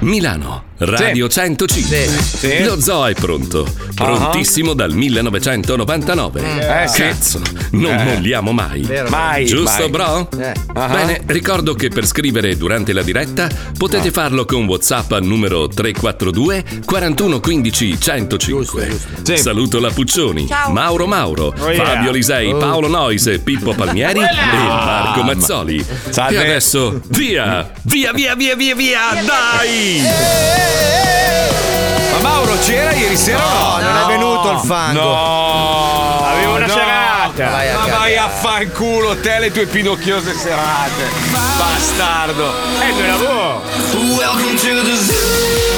Milano, Radio 105. Sì. Lo zoo è pronto. Prontissimo dal 1999. Eh, sì. Cazzo, non Eh. molliamo mai. Vero. Mai, Giusto, mai. bro? Eh. Ah. Bene, ricordo che per scrivere durante la diretta potete farlo con WhatsApp al numero 342 41 15 105. Saluto la Puccioni, Ciao. Mauro Mauro, Oh, yeah. Fabio Lisei, Oh. Paolo Noise, Pippo Palmieri e Marco Mazzoli. Salve. E adesso via, via, via, via, via, via, dai! Ma Mauro c'era ieri sera? No, o non è venuto il fango. No, Avevo una no. serata. Vai a Ma cagare. vai a fanculo te e le tue pinocchiose serate. Bastardo. Eh, non lavoro. Welcome to the zoo.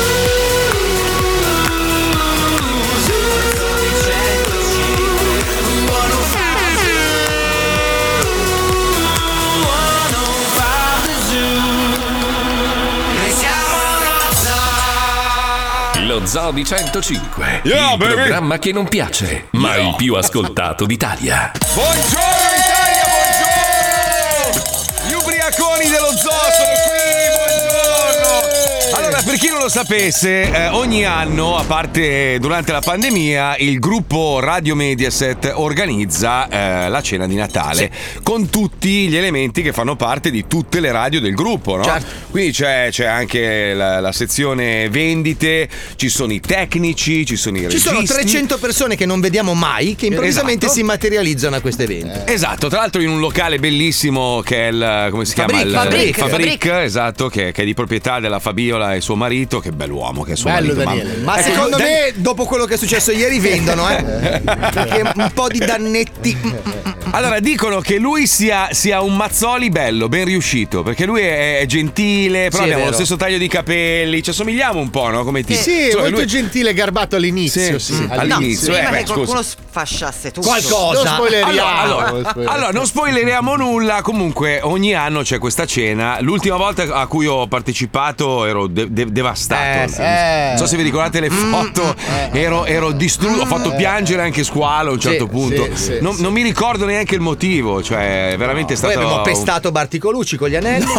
Lo Zoo di 105, Yeah, il baby. programma che non piace, ma il più ascoltato d'Italia. Buongiorno per chi non lo sapesse, eh, ogni anno, a parte durante la pandemia, il gruppo Radio Mediaset organizza eh, la cena di Natale con tutti gli elementi che fanno parte di tutte le radio del gruppo, no? Quindi c'è, c'è anche la, la sezione vendite, ci sono i tecnici, ci sono i Ci registi. sono 300 persone che non vediamo mai che improvvisamente Esatto. si materializzano a questo evento. Esatto, tra l'altro in un locale bellissimo che è il come si Fabric, chiama? Il Fabric. Fabric, esatto, che, che è di proprietà della Fabiola e suo marito, che bell'uomo che è suo Bello marito. Daniele. Ma Ecco, secondo Dan- me, dopo quello che è successo ieri, vendono, eh? Perché un po' di dannetti. Allora, dicono che lui sia, sia un Mazzoli bello, ben riuscito, perché lui è, è gentile, però Sì, è abbiamo lo stesso taglio di capelli, ci assomigliamo un po', no? Come ti Sì, Insomma, molto lui- gentile e garbato all'inizio. Sì, Sì, sì, all'inizio, Prima eh, beh, che qualcuno scusa. sfasciasse tutto. Non spoileriamo. Allora, allora, Non spoileriamo. allora, non spoileriamo nulla. Comunque, ogni anno c'è questa cena. L'ultima volta a cui ho partecipato ero de- de- devastato. Eh, sì. Non so se vi ricordate le foto, ero, ero distrutto. Ho fatto piangere anche squalo a un certo Sì, punto. sì, sì, non, non mi ricordo neanche il motivo. Cioè, veramente è Poi stato. abbiamo pestato Barticolucci con gli anelli.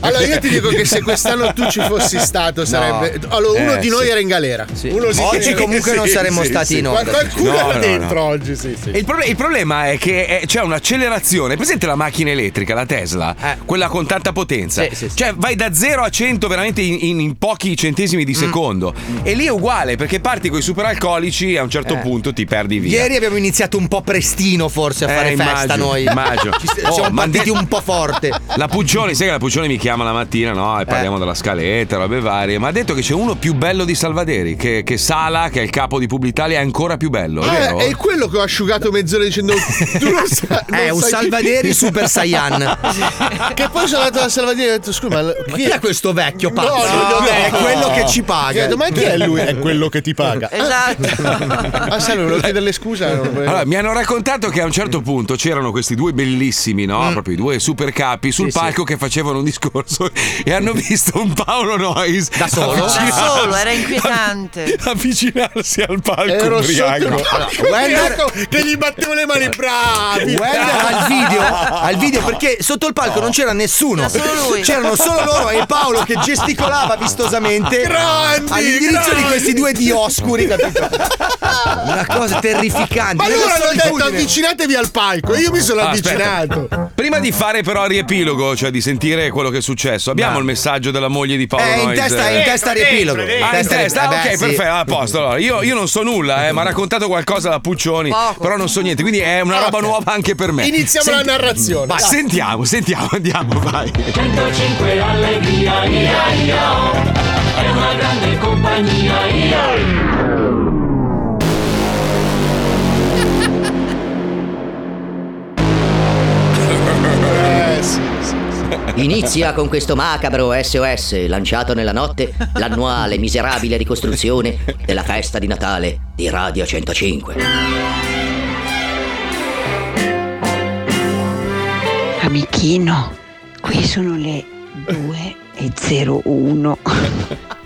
Allora io ti dico che se quest'anno tu ci fossi stato sarebbe... Allora uno Eh, di noi sì. era in galera. Di Oggi comunque non saremmo stati in onda. Qualcuno No, era no, dentro no. oggi, sì, sì. Il, proble- il problema è che eh, c'è un'accelerazione. Presente la macchina elettrica, la Tesla? Quella con tanta potenza. Cioè, vai da 0 a 100 veramente in, in- in pochi centesimi Mm. di secondo. E lì è uguale, perché parti con i superalcolici e a un certo Eh. punto ti perdi via. Ieri abbiamo iniziato un po' prestino forse a Eh, fare festa immagino, noi. immagino. Ci Oh, siamo ma partiti de- un po' forte. La Puccioni, sai che la Puccioni mi chiama la mattina, no? E parliamo della scaletta, robe varie. Ma ha detto che c'è uno più bello di Salvaderi, che, che Sala, che è il capo di Publitalia, è ancora più bello, è Ah, vero? è quello che ho asciugato mezz'ora dicendo tu non sai, non È un sai chi- Salvaderi Super Saiyan. che poi sono andato da Salvaderi e ho detto scusa ma, Ma chi è questo vecchio pazzo? No, no, no, è no. quello che ci paga. Chiedo, ma chi è lui? È quello che ti paga. Esatto. Ah, sai, volevo chiederle scusa. Allora, mi hanno raccontato che a un certo punto c'erano questi due bellissimi, no? Proprio i due super capi sul Mm. Sì, sì. palco che facevano un discorso e hanno visto un Paolo Noyes Da solo? Da avvicinarsi- solo, era inquietante. avvicinarsi al palco Ero ubriaco. sotto Ecco che gli battevo le mani bravi. Al video, al video perché sotto il palco non c'era nessuno. C'era solo lui. C'erano solo loro e Paolo che gesticolava vistosamente Grandi, all'indirizzo di grandi. questi due dioscuri, capito? Una cosa terrificante. Ma loro hanno detto avvicinatevi al palco. Io mi sono Ah, aspetta. avvicinato. Prima di fare però il riepilogo, cioè di sentire quello che è successo, abbiamo il messaggio della moglie di Paolo Eh, in testa, in testa riepilogo. Ah, in testa? eh, Ah, ok, sì. perfetto, a posto. Allora, io, io non so nulla, eh, mi ha raccontato qualcosa la Puccioni, Poco. però non so niente, quindi è una roba Ok. nuova anche per me. Iniziamo la narrazione. Ma sentiamo, sentiamo, andiamo, vai. 105 allegria, ia, ia. È una grande compagnia, ia. Eh. Inizia con questo macabro SOS lanciato nella notte l'annuale miserabile ricostruzione della festa di Natale di Radio 105. Amichino, qui sono le 2.01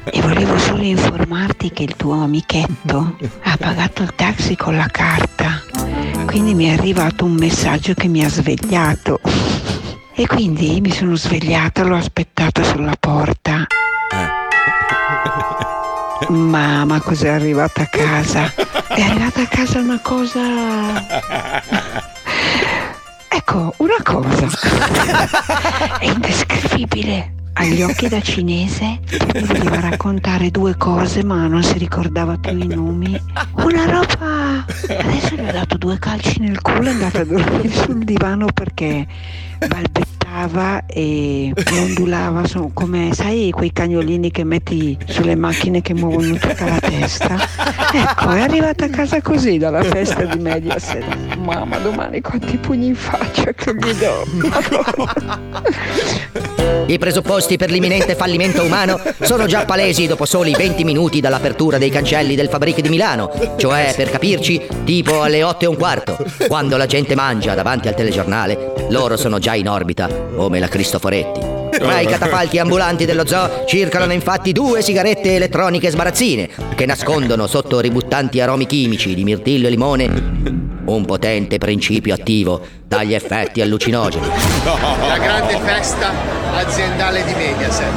e volevo solo informarti che il tuo amichetto ha pagato il taxi con la carta, quindi mi è arrivato un messaggio che mi ha svegliato. E quindi mi sono svegliata, l'ho aspettato sulla porta Mamma, cos'è arrivata a casa? È arrivata a casa una cosa. Ecco, una cosa. È indescrivibile. Ha gli occhi da cinese, voleva raccontare due cose ma non si ricordava più i nomi. Una roba... Adesso gli ho dato due calci nel culo e è andata a dormire sul divano perché balbettava e ondulava come sai quei cagnolini che metti sulle macchine che muovono tutta la testa. Ecco, è arrivata a casa così dalla festa di Mediaset. Mamma, domani quanti pugni in faccia che mi do. I presupposti per l'imminente fallimento umano sono già palesi dopo soli 20 minuti dall'apertura dei cancelli del Fabric di Milano, cioè per capirci, tipo alle 8 e un quarto. Quando la gente mangia davanti al telegiornale, loro sono già in orbita, come la Cristoforetti. Tra i catafalchi ambulanti dello zoo circolano infatti due sigarette elettroniche sbarazzine che nascondono sotto ributtanti aromi chimici di mirtillo e limone un potente principio attivo dagli effetti allucinogeni. La grande festa aziendale di Mediaset.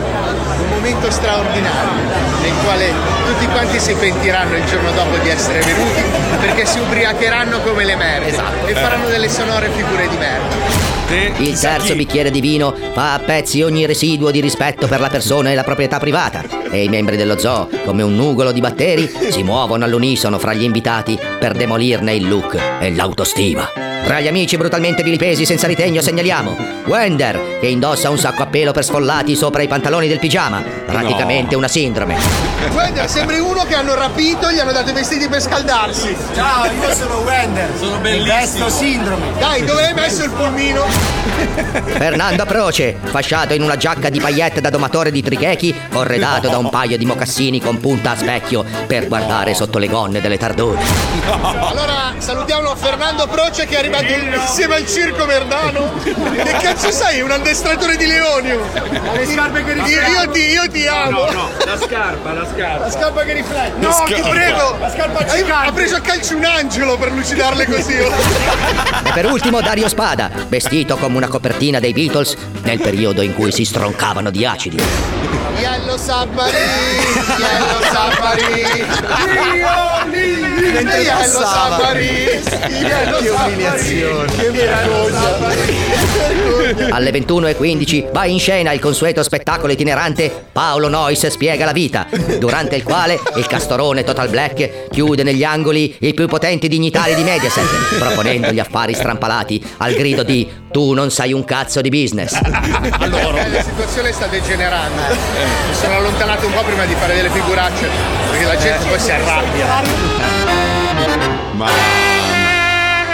Un momento straordinario nel quale tutti quanti si pentiranno il giorno dopo di essere venuti perché si ubriacheranno come le merde e faranno delle sonore figure di merda. Il terzo bicchiere di vino fa a pezzi ogni residuo di rispetto per la persona e la proprietà privata e i membri dello zoo, come un nugolo di batteri, si muovono all'unisono fra gli invitati per demolirne il look e l'autostima. Tra gli amici brutalmente vilipesi senza ritegno segnaliamo Wender, che indossa un sacco a pelo per sfollati sopra i pantaloni del pigiama, praticamente una sindrome. Guarda, sembri uno che hanno rapito e gli hanno dato i vestiti per scaldarsi. Ciao, io sono Wender. Sono bellissimo. sindrome. Dai, dove hai messo il pulmino? Fernando Proce, fasciato in una giacca di paillette da domatore di trichechi, corredato da un paio di mocassini con punta a specchio per guardare sotto le gonne delle tardone. Allora salutiamo Fernando Proce che è arrivato insieme al circo Verdano. Che cazzo sei? Un addestratore di Leonio? Le scarpe che riflettono. Io, ti, io ti amo. La scarpa, la scarpa. La scarpa che riflette. No, ti prego. La scarpa Ha preso a calci un angelo per lucidarle così. E per ultimo Dario Spada, vestito come una copertina dei Beatles nel periodo in cui si stroncavano di acidi. Yellow Submarine, Yellow Submarine. Mentre Yellow Submarine, Yellow Che umiliazione. Che vergogna. Alle 21.15 va in scena il consueto spettacolo itinerante Paolo Nois spiega la vita, durante il quale il castorone Total Black chiude negli angoli i più potenti dignitari di Mediaset, proponendo gli affari strampalati al grido di tu non sai un cazzo di business. Eh, La situazione sta degenerando. Mi sono allontanato un po' prima di fare delle figuracce, perché la gente poi si arrabbia.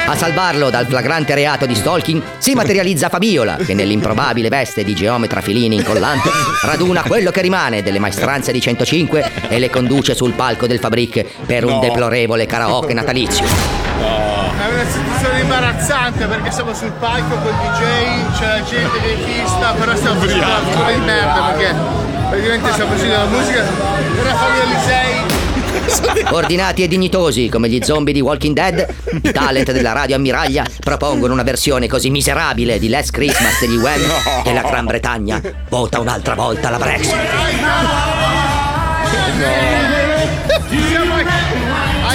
A salvarlo dal flagrante reato di stalking si materializza Fabiola, che nell'improbabile veste di geometra filini incollante raduna quello che rimane delle maestranze di 105 e le conduce sul palco del Fabric per un No. deplorevole karaoke natalizio. È una situazione imbarazzante perché siamo sul palco col DJ, c'è la gente che è in pista, però stiamo facendo una di merda perché praticamente stiamo facendo la musica la famiglia Lisei. Ordinati e dignitosi come gli zombie di Walking Dead, i talent della radio ammiraglia propongono una versione così miserabile di Last Christmas degli Wham che la Gran Bretagna vota un'altra volta la Brexit.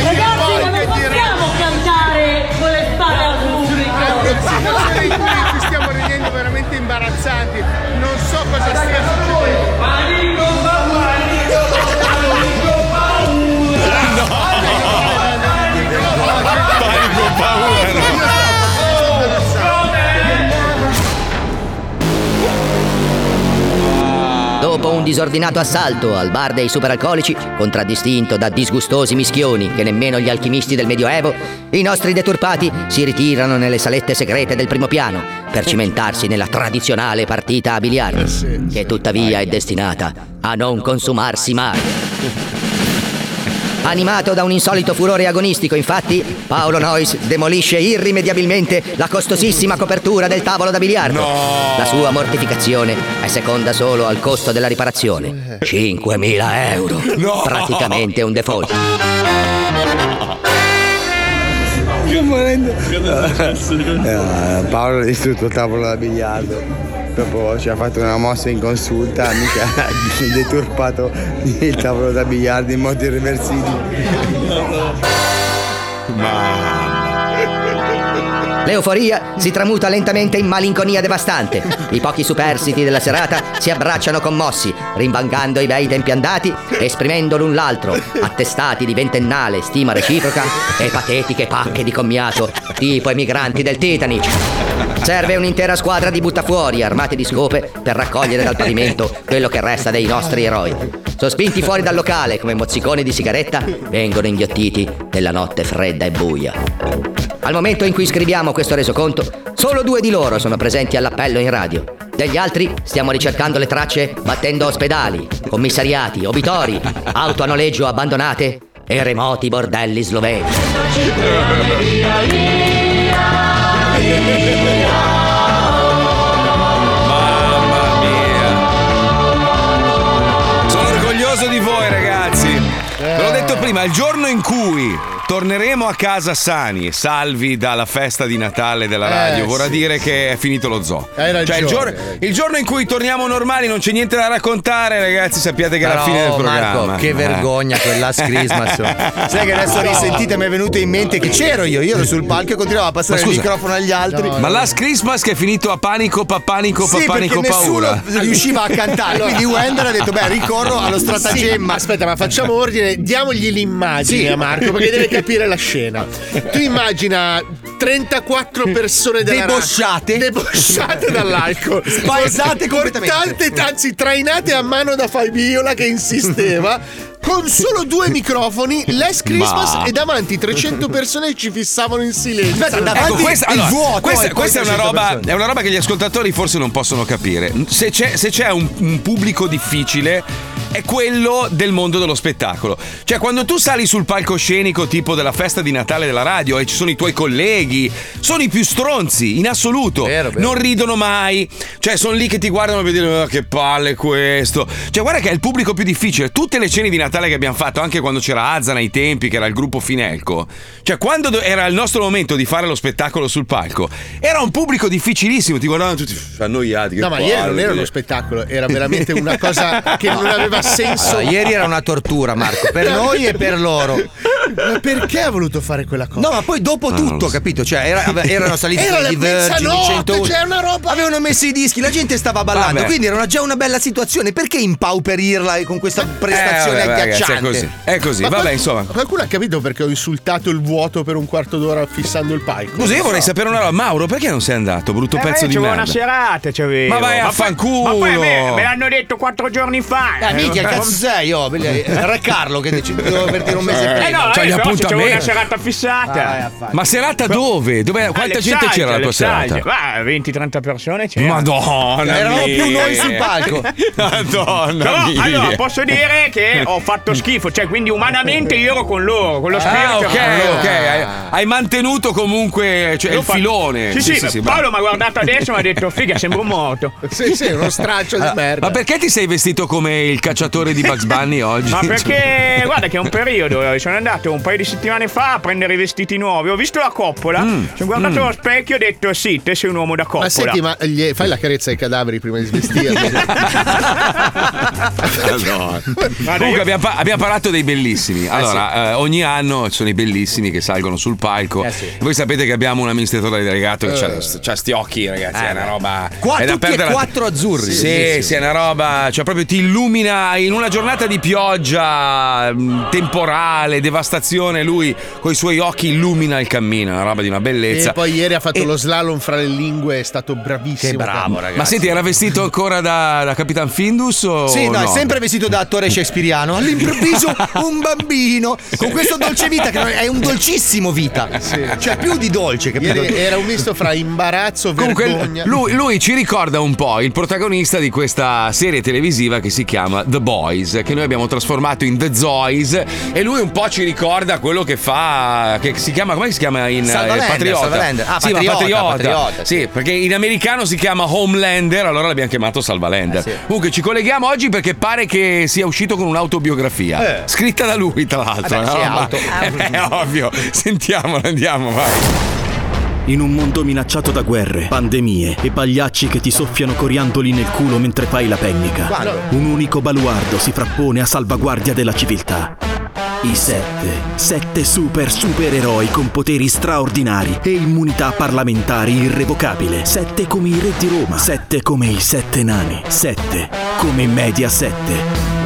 Ragazzi, non possiamo cantare con le spalle al pubblico. Stiamo rendendo veramente imbarazzanti. Non so cosa stia disordinato assalto al bar dei superalcolici, contraddistinto da disgustosi mischioni che nemmeno gli alchimisti del Medioevo, i nostri deturpati si ritirano nelle salette segrete del primo piano per cimentarsi nella tradizionale partita a biliardo, che tuttavia è destinata a non consumarsi mai. Animato da un insolito furore agonistico, infatti, Paolo Nois demolisce irrimediabilmente la costosissima copertura del tavolo da biliardo. La sua mortificazione è seconda solo al costo della riparazione. 5.000 euro. Praticamente un default. Eh, Paolo ha distrutto il tavolo da biliardo. Dopo ci ha fatto una mossa in consulta, mica ha deturpato il tavolo da biliardo in modo irreversibile. L'euforia si tramuta lentamente in malinconia devastante. I pochi superstiti della serata si abbracciano commossi, rimvangando i bei tempi andati, esprimendo l'un l'altro, attestati di ventennale stima reciproca e patetiche pacche di commiato, tipo i migranti del Titanic. Serve un'intera squadra di buttafuori armati di scope per raccogliere dal pavimento quello che resta dei nostri eroi. Sospinti fuori dal locale come mozziconi di sigaretta, vengono inghiottiti nella notte fredda e buia. Al momento in cui scriviamo questo resoconto, solo due di loro sono presenti all'appello in radio. Degli altri stiamo ricercando le tracce battendo ospedali, commissariati, obitori, auto a noleggio abbandonate e remoti bordelli sloveni. Sono orgoglioso di voi, ragazzi. Ve l'ho detto prima, il giorno in cui torneremo a casa sani e salvi dalla festa di Natale della Eh, radio, vorrà sì, dire che è finito lo zoo. Hai ragione, Cioè, il, giorno, il giorno in cui torniamo normali, non c'è niente da raccontare, ragazzi, sappiate che è la fine del programma. Marco, che Eh. vergogna quel Last Christmas. Sai che adesso risentite mi è venuto in mente che c'ero io, io ero sul palco e continuavo a passare Ma il scusa, microfono agli altri. Ma Last Christmas che è finito a panico, papanico, Sì, papanico, perché paura. riusciva a cantare. Quindi Wender ha detto: Beh, ricorro allo stratagemma. Sì, aspetta, ma facciamo ordine, diamogli l'immagine Sì. a Marco perché deve capire la scena. Tu immagina 34 persone della Debosciate. debosciate dall'alcol, Spaesate completamente. portate, anzi trainate a mano da Fabiola che insisteva. Con solo due microfoni, Last Christmas Ma- e davanti 300 persone che ci fissavano in silenzio. Aspetta, davanti Ecco, questa, allora, vuoto questa- questa è, una 300 roba, è una roba che gli ascoltatori forse non possono capire. Se c'è, se c'è un, un pubblico difficile, è quello del mondo dello spettacolo. Cioè, quando tu sali sul palcoscenico tipo della festa di Natale della radio e ci sono i tuoi colleghi, sono i più stronzi in assoluto. Vero, vero. Non ridono mai. Cioè, sono lì che ti guardano per dire "Ah, che palle questo. Cioè, guarda che è il pubblico più difficile. Tutte le cene di Natale che abbiamo fatto, anche quando c'era Azana ai tempi, che era il gruppo Finelco. Cioè, quando do- era il nostro momento di fare lo spettacolo sul palco, era un pubblico difficilissimo. Ti guardavano tutti "Pff, annoiati. No, ma ieri non palle". era uno spettacolo, era veramente una cosa che non aveva senso. Allora, ieri era una tortura, Marco, per noi e per loro. Ma perché ha voluto fare quella cosa? No, ma poi dopo tutto, capito? Cioè, era- erano saliti Era di Virgin, di mezzanotte, 101. c'è una roba. Avevano messo i dischi, la gente stava ballando, Vabbè. quindi era già una bella situazione. Perché impauperirla con questa prestazione Eh, vabbè, ragazzi, è così. È così. Ma Vabbè, qual- insomma. Qualcuno ha capito perché ho insultato il vuoto per un quarto d'ora fissando il palco? Scusa, io vorrei sapere una roba. Mauro, perché non sei andato? Brutto Eh, pezzo di merda. una serata, c'avevo. Ma vai a fanculo! Ma poi me, me l'hanno detto quattro giorni fa. Eh, minchia, che cazzo sei? Oh, Re Carlo che dice devo avvertire un mese Eh prima. no, eh, gli però se c'avevo appuntamenti. una serata fissata. Ma serata dove? Dove- Quanta Alle gente Sagge, c'era alla tua Sagge. serata? Ma 20-30 persone c'erano. Madonna Eravamo più noi sul palco. Madonna Però mia. allora posso dire che ho fatto schifo, cioè quindi umanamente io ero con loro, con lo spirito. Ah, ok, ok. Hai, hai mantenuto comunque cioè, Io il fatto- filone. Sì, sì, Paolo mi ha guardato adesso e mi ha detto, figa, sembra un morto. Sì, sì, uno straccio di Ah, merda. Ma perché ti sei vestito come il cacciatore di Bugs Bunny oggi? Ma perché, guarda che è un periodo, eh, sono andato un paio di settimane fa a prendere i vestiti nuovi, ho visto la coppola, Mm, sono guardato allo specchio e ho detto sì, te sei un uomo da coppola. Ma senti, ma gli- fai la carezza ai cadaveri prima di svestirli. Madonna. Comunque abbiamo, pa- abbiamo parlato dei bellissimi. Allora, eh, ogni anno ci sono i bellissimi che salgono sul palco. Eh sì. Voi sapete che abbiamo un amministratore delegato che Eh. c'ha, c'ha sti occhi, ragazzi. è una roba. Qua- è da perdere- quattro azzurri. Sì, Bellissimo. sì, è una roba. Cioè, proprio ti illumina in una giornata di pioggia, mh, temporale, devastazione. Lui con i suoi occhi illumina il cammino. È una roba di una bellezza. e poi ieri ha fatto E- lo slalom fra le lingue, è stato bravissimo. Che bravo, ragazzi. Ma senti, era vestito ancora da, da Capitan Findus? O Sì, no, no, è sempre vestito da attore shakespeariano. All'improvviso un bambino con questo dolce vita che è un dolcissimo vita. Cioè più di dolce, capito? Ieri era un misto fra imbarazzo, Comunque vergogna. lui, lui ci ricorda un po' il protagonista di questa serie televisiva che si chiama The Boys, che noi abbiamo trasformato in The Zoys e lui un po' ci ricorda quello che fa, che si chiama, come si chiama in Salvalander, eh, Patriota? Salvalander. Ah, sì, Patriota, Patriota. Patriota, Sì, perché in americano si chiama Homelander, allora l'abbiamo chiamato Salvalander. Eh, sì. Comunque ci colleghiamo oggi perché pare che sia uscito con un'autobiografia, Eh. scritta da lui tra l'altro. Vabbè, no? Auto- è ovvio, sentiamola, andiamo, vai. In un mondo minacciato da guerre, pandemie e pagliacci che ti soffiano coriandoli nel culo mentre fai la pennica, Quando? un unico baluardo si frappone a salvaguardia della civiltà. I sette. Sette super supereroi con poteri straordinari e immunità parlamentari irrevocabile. Sette come i re di Roma. Sette come i sette nani. Sette come Media 7.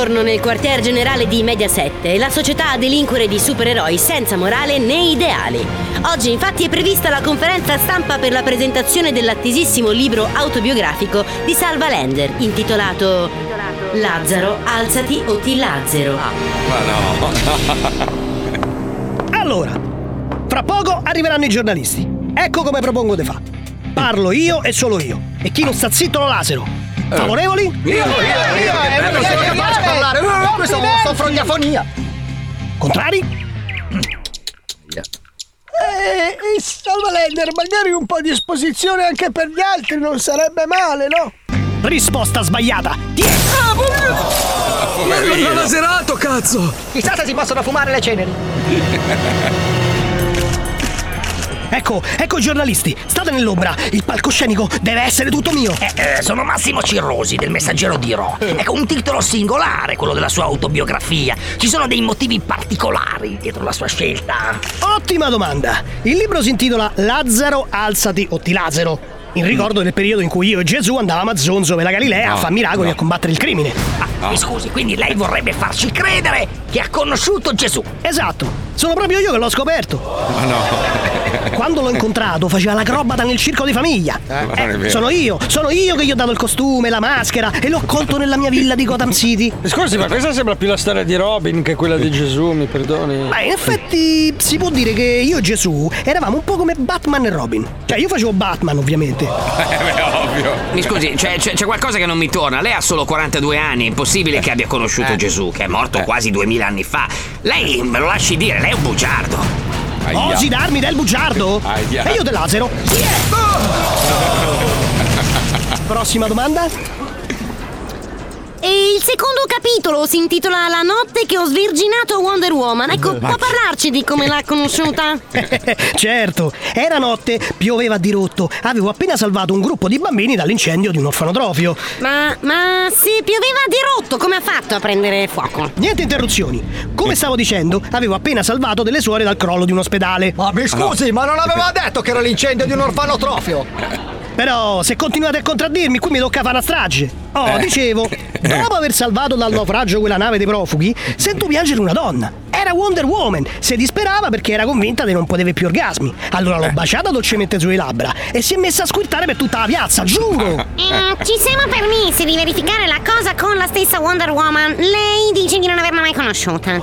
Giorno nel quartier generale di Mediaset e la società a delinquere di supereroi senza morale né ideali. Oggi infatti è prevista la conferenza stampa per la presentazione dell'attesissimo libro autobiografico di Salva Lender intitolato Lazzaro, alzati o ti lazzero. Ma no. Allora, fra poco arriveranno i giornalisti. Ecco come propongo di fare. Parlo io e solo io. E chi non sta zitto lo lasero. Favorevoli? Io, io, io, eh, non sono capace di parlare. Uh, Questo soffro di afonia. Contrari? Eh, eh, Salvalender, magari un po' di esposizione anche per gli altri non sarebbe male, no? Risposta sbagliata. Poverino. laserato, cazzo! Chissà se si possono fumare le ceneri. Ecco, ecco i giornalisti. State nell'ombra. Il palcoscenico deve essere tutto mio. Eh, sono Massimo Cirrosi del Messaggero di Ro. Ecco, un titolo singolare, quello della sua autobiografia. Ci sono dei motivi particolari dietro la sua scelta. Ottima domanda. Il libro si intitola Lazzaro, alzati o ti Lazzaro. In ricordo del periodo in cui io e Gesù andavamo a Zonzo per la Galilea a No, fare miracoli no. e a combattere il crimine. Mi scusi, quindi lei vorrebbe farci credere che ha conosciuto Gesù? Esatto. Sono proprio io che l'ho scoperto. Ma no. Quando l'ho incontrato faceva l'acrobata nel circo di famiglia. vero. sono io, sono io che gli ho dato il costume, la maschera e l'ho accolto nella mia villa di Gotham City. Scusi, ma questa sembra più la storia di Robin che quella di Gesù, mi perdoni. Ma in effetti si può dire che io e Gesù eravamo un po' come Batman e Robin. Cioè io facevo Batman ovviamente. ovvio. Mi scusi, c'è, c'è- c'è qualcosa che non mi torna. Lei ha solo 42 anni, è impossibile che abbia conosciuto Eh. Gesù, che è morto quasi 2000 anni fa. Lei, me lo lasci dire, lei è un bugiardo. Osi darmi del bugiardo? Aia. E io te lasero. Prossima domanda? E il secondo capitolo si intitola La notte che ho svirginato Wonder Woman. Ecco, può parlarci di come l'ha conosciuta? certo, era notte, pioveva a dirotto. Avevo appena salvato un gruppo di bambini dall'incendio di un orfanotrofio. Ma, ma se pioveva di rotto, come ha fatto a prendere fuoco? Niente interruzioni. Come stavo dicendo, avevo appena salvato delle suore dal crollo di un ospedale. Ma mi scusi, ma non aveva detto che era l'incendio di un orfanotrofio. Però, se continuate a contraddirmi, qui mi tocca fare una strage. Oh, Eh. dicevo, dopo aver salvato dal naufragio quella nave dei profughi, sento piangere una donna. Era Wonder Woman. Si disperava perché era convinta di non poter più orgasmi. Allora l'ho baciata dolcemente sulle labbra e si è messa a squirtare per tutta la piazza, giuro! Mm, ci siamo permessi di verificare la cosa con la stessa Wonder Woman. Lei dice di non averla mai conosciuta.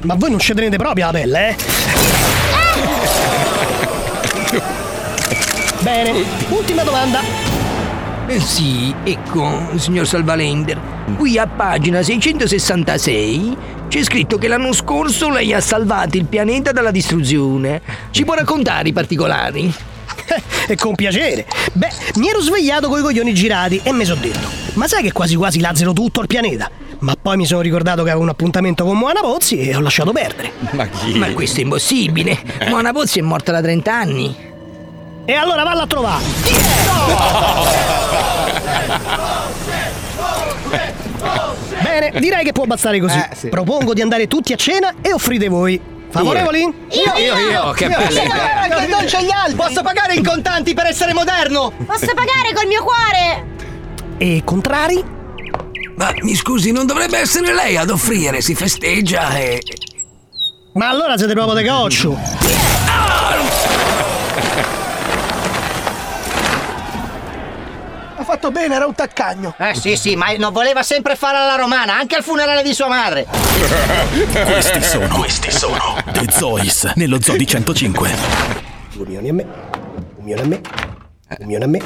Ma voi non ci tenete proprio la pelle, eh? Bene, ultima domanda. Eh sì, ecco, signor Salvalender. Qui a pagina 666 c'è scritto che l'anno scorso lei ha salvato il pianeta dalla distruzione. Ci può raccontare i particolari? E con piacere. Beh, mi ero svegliato coi coglioni girati e mi sono detto: Ma sai che quasi quasi lazzero tutto il pianeta? Ma poi mi sono ricordato che avevo un appuntamento con Moana Pozzi e ho lasciato perdere. Ma chi? Ma questo è impossibile. Moana Pozzi è morta da 30 anni. E allora valla a trovare. Bene, direi che può bastare così. Propongo di andare tutti a cena e offrite voi. Favorevoli? Io, io, io. che io. bella Sì, idea. guarda che dolce agli altri. Posso pagare in contanti per essere moderno? Posso pagare col mio cuore? E contrari? Ma mi scusi, non dovrebbe essere lei ad offrire, si festeggia e. Ma allora siete proprio de coccio. Ha fatto bene, era un taccagno. Eh sì, sì, ma non voleva sempre fare alla romana, anche al funerale di sua madre. Questi sono, questi sono The Zois nello Zoo di 105. Due milioni a me. Un milione a me. Un milione a me.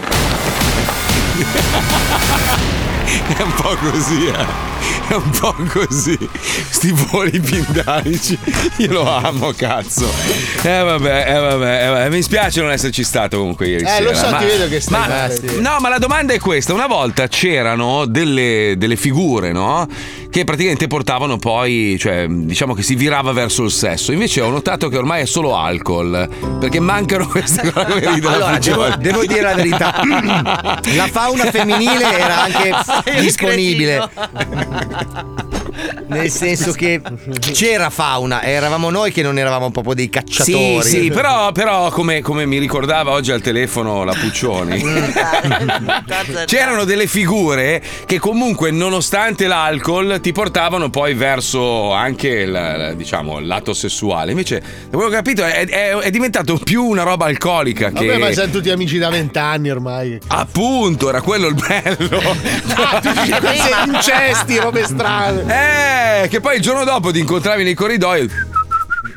È un po' così, eh. È un po' così. Sti voli pindarici. Io lo amo, cazzo. Eh vabbè, eh vabbè, eh, vabbè. mi spiace non esserci stato comunque ieri Eh, sera. lo so, ti vedo che stai ma- male. No, ma la domanda è questa. Una volta c'erano delle, delle figure, no? Che praticamente portavano poi, cioè, diciamo che si virava verso il sesso. Invece ho notato che ormai è solo alcol. Perché mancano queste cose Allora, devo, devo dire la verità. La fauna femminile era anche Sei disponibile. Nel senso che c'era fauna, eravamo noi che non eravamo proprio dei Sì, cacciatori. sì, però, però come, come mi ricordava oggi al telefono la Puccioni, c'erano delle figure che comunque nonostante l'alcol ti portavano poi verso anche il, il- diciamo, il lato sessuale. Invece, da quello che ho capito, è, è- è diventato più una roba alcolica che... Vabbè, ma siamo tutti amici da vent'anni ormai. Appunto, era quello il bello. Ah, incesti, robe strane. Eh, che poi il giorno dopo ti incontravi nei corridoi.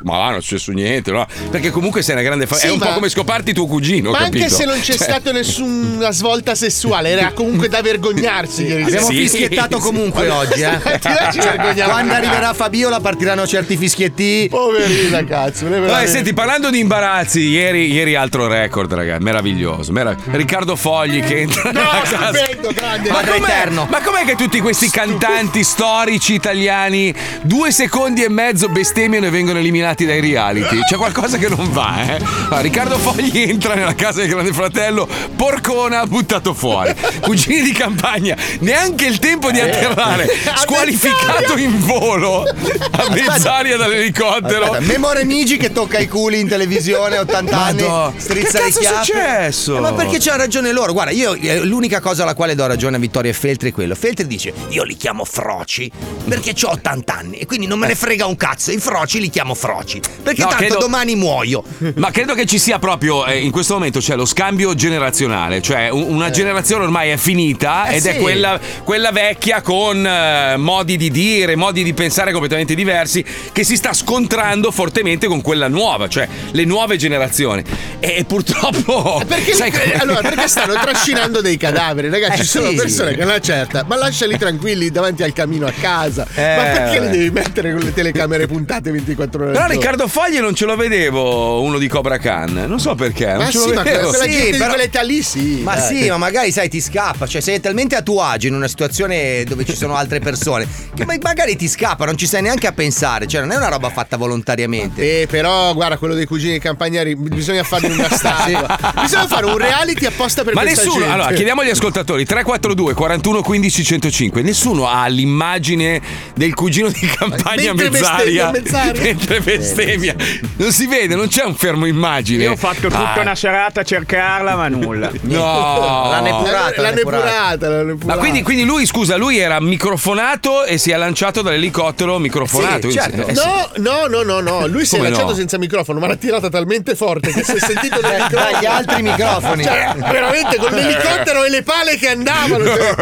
Ma là non è successo niente, no? Perché comunque sei una grande fa- Sì, È un ma- po' come scoparti tuo cugino. Ma anche capito? se non c'è Cioè- stata nessuna svolta sessuale, era comunque da vergognarsi. ieri Abbiamo sera. fischiettato comunque oggi, eh. Ti ci vergogniamo. Quando arriverà Fabiola partiranno certi fischietti. Poverina, cazzo. veramente- senti, parlando di imbarazzi, ieri, ieri altro record, ragazzi, meraviglioso. merav- Riccardo Fogli che entra No, stupendo, grande. Ma com'è, eterno. ma com'è che tutti questi cantanti storici italiani due secondi e mezzo bestemmiano e vengono eliminati dai reality? C'è qualcosa che non va, eh? Allora, Riccardo Fogli entra nella casa del grande fratello, porcona buttato fuori. Cugini di campagna, neanche il tempo di atterrare, squalificato in volo a mezz'aria dall'elicottero. Aspetta, Memore Migi che tocca i culi in televisione, 80 Madò. anni, strizza Che le cazzo è chiappe. successo? Eh, ma perché c'ha ragione loro? Guarda, io eh, l'unica cosa alla quale do ragione a Vittorio e Feltri è quello. Feltri dice: Io li chiamo froci perché ho 80 anni e quindi non me ne frega un cazzo. I froci li chiamo froci. Perché No, tanto credo- domani muoio. Ma credo che ci sia proprio eh, in questo momento c'è lo scambio generazionale, cioè un- una generazione ormai è finita Eh ed è sì. quella, quella vecchia con eh, modi di dire, modi di pensare completamente diversi che si sta scontrando fortemente con quella nuova, cioè le nuove generazioni. E, purtroppo... Perché, sai li- come- allora, perché stanno trascinando dei cadaveri, ragazzi? Eh, ci sono sì. persone che non certa, ma lasciali tranquilli davanti al camino a casa. Eh, ma perché li devi mettere con le telecamere puntate 24 ore Però giorno? Riccardo Fogli non ce lo vedevo uno di Cobra Khan, non so perché. non Ma ce lo sì, ma vedevo. quella Sì, gente di però- quell'età lì sì. Ma eh. sì, ma magari sai, ti scappa. Cioè, sei talmente a tuo agio in una situazione dove ci sono altre persone che ma- magari ti scappa, non ci stai neanche a pensare. Cioè, non è una roba fatta volontariamente. Eh, però, guarda, quello dei cugini campagnari, bisogna fargli una statua. Bisogna fare un reality apposta per Ma questa nessuno, gente. allora chiediamo agli ascoltatori 342 41 15 105. Nessuno ha l'immagine del cugino di campagna Mentre mezz'aria. mentre bestemmia. Non si vede, non c'è un fermo immagine. Io ho fatto tutta Ah, una serata a cercarla, ma nulla. No, nepurata, La l'ha nepurata, la nepurata. Ma quindi, quindi lui, scusa, lui era microfonato e si è lanciato dall'elicottero microfonato. Sì, certo. Eh, sì. No, no, no, no, no, lui si è Come lanciato no? senza microfono, ma l'ha tirata talmente forte che si è sentito. Dagli altri microfoni. Cioè, veramente con l'elicottero e le pale che andavano. cioè.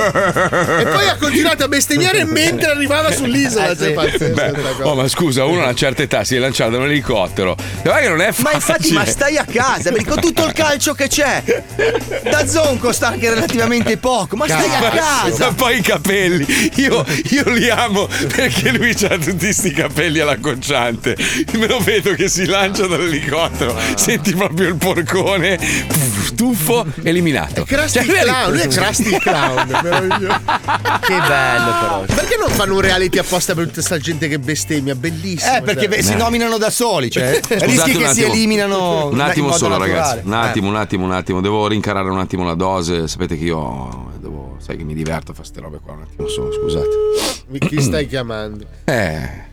E poi ha continuato a bestemmiare mentre arrivava sull'isola. Eh, Cioè, sì. pazzesco, oh, ma scusa, uno a una certa età si è lanciato da un elicottero. Che non è facile. Ma infatti, ma stai a casa, perché con tutto il calcio che c'è. Da Zon costa anche relativamente poco, ma stai a Ma casa. poi i capelli, io, io li amo perché lui ha tutti sti capelli alla conciante. Me lo vedo che si lancia dall'elicottero, senti proprio il porcone, tuffo, eliminato. Cioè, lui è lì- clown, lui è Krusty clown. meraviglioso. Che bello, però. Perché non fanno un reality apposta per tutta questa gente che bestemmia? Bellissimo. Eh, perché cioè. beh, si nominano da soli, cioè Scusate rischi un che si attimo. eliminano Un attimo solo, naturale. ragazzi. Un Eh. attimo, un attimo, un attimo. Devo rincarare un attimo la dose. Sapete che io devo. Sai che mi diverto a fare queste robe qua. Un attimo solo, scusate. Mi- Chi stai chiamando? Eh.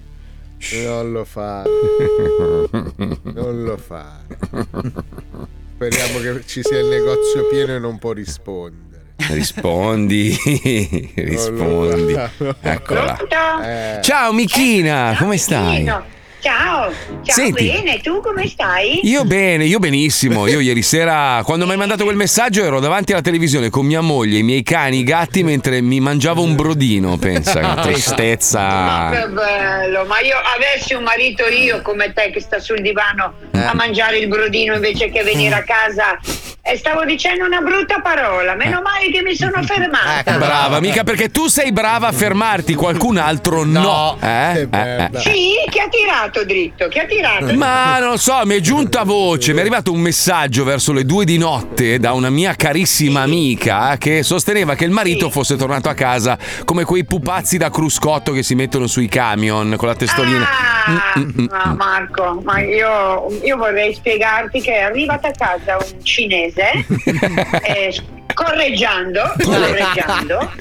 Non lo fare. Non lo fare. Speriamo che ci sia il negozio pieno e non può rispondere. Rispondi, rispondi. Eccola. Eh. Ciao Michina, come stai? Ciao, ciao Senti. bene, tu come stai? Io bene, io benissimo. Io ieri sera, quando mi hai mandato quel messaggio, ero davanti alla televisione con mia moglie, i miei cani, i gatti, mentre mi mangiavo un brodino. Pensa, che tristezza. Ma che bello, ma io avessi un marito io come te che sta sul divano Eh. a mangiare il brodino invece che venire a casa E stavo dicendo una brutta parola, meno male che mi sono fermata. Eh, Brava, mica perché tu sei brava a fermarti, qualcun altro no. Eh? Eh, eh. Sì, chi ha tirato dritto? Chi ha tirato? Ma non so, mi è giunta voce, mi è arrivato un messaggio verso le due di notte da una mia carissima amica che sosteneva che il marito fosse tornato a casa come quei pupazzi da cruscotto che si mettono sui camion con la testolina. Ah, Mm, mm, mm, no, Marco, ma io, io vorrei spiegarti che è arrivata a casa un cinese eh, correggiando, correggiando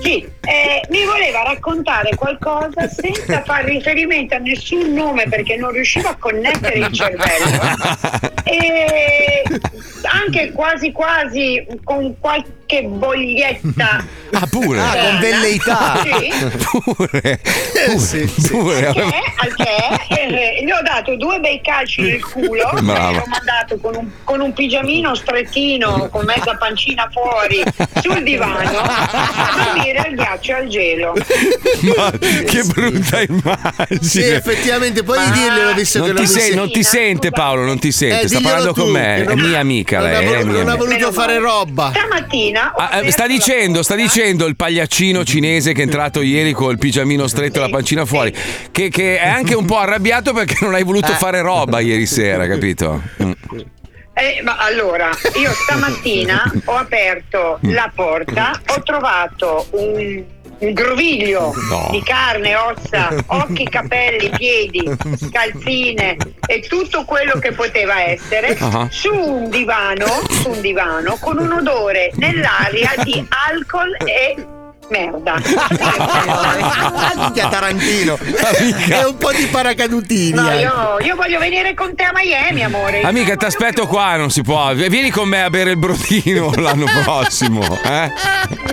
sì, eh, mi voleva raccontare qualcosa senza far riferimento a nessun nome perché non riusciva a connettere il cervello e anche quasi quasi con qualche boglietta Ah, pure. Ah, con velleità. Sì. Pure. sì, Pure. Al che, al che, eh, gli ho dato due bei calci nel culo Brava. e l'ho mandato con un, con un pigiamino strettino con mezza pancina fuori sul divano a dormire al ghiaccio e al gelo Ma che brutta immagine. Sì, effettivamente, puoi dirglielo visto non che ti, sei- non ti sente Paolo, non ti sente. Eh, Sta parlando tu, con me, è mia amica non lei. ha mia non ha voluto fare roba. stamattina Ah, eh, sta dicendo, sta dicendo il pagliaccino cinese che è entrato ieri col pigiamino stretto e la pancina fuori, che, che è anche un po' arrabbiato perché non hai voluto fare roba ieri sera, capito? Mm. Eh, ma allora, io stamattina ho aperto la porta, ho trovato un, un groviglio No. di carne, ossa, occhi, capelli, piedi, calzine e tutto quello che poteva essere Ah. su un divano, su un divano con un odore nell'aria di alcol e merda. Minchia Tarantino. E un po' di paracadutini. No, anche. io, io voglio venire con te a Miami, amore. Amica, ti aspetto qua, non si può. Vieni con me a bere il brodino l'anno prossimo, eh?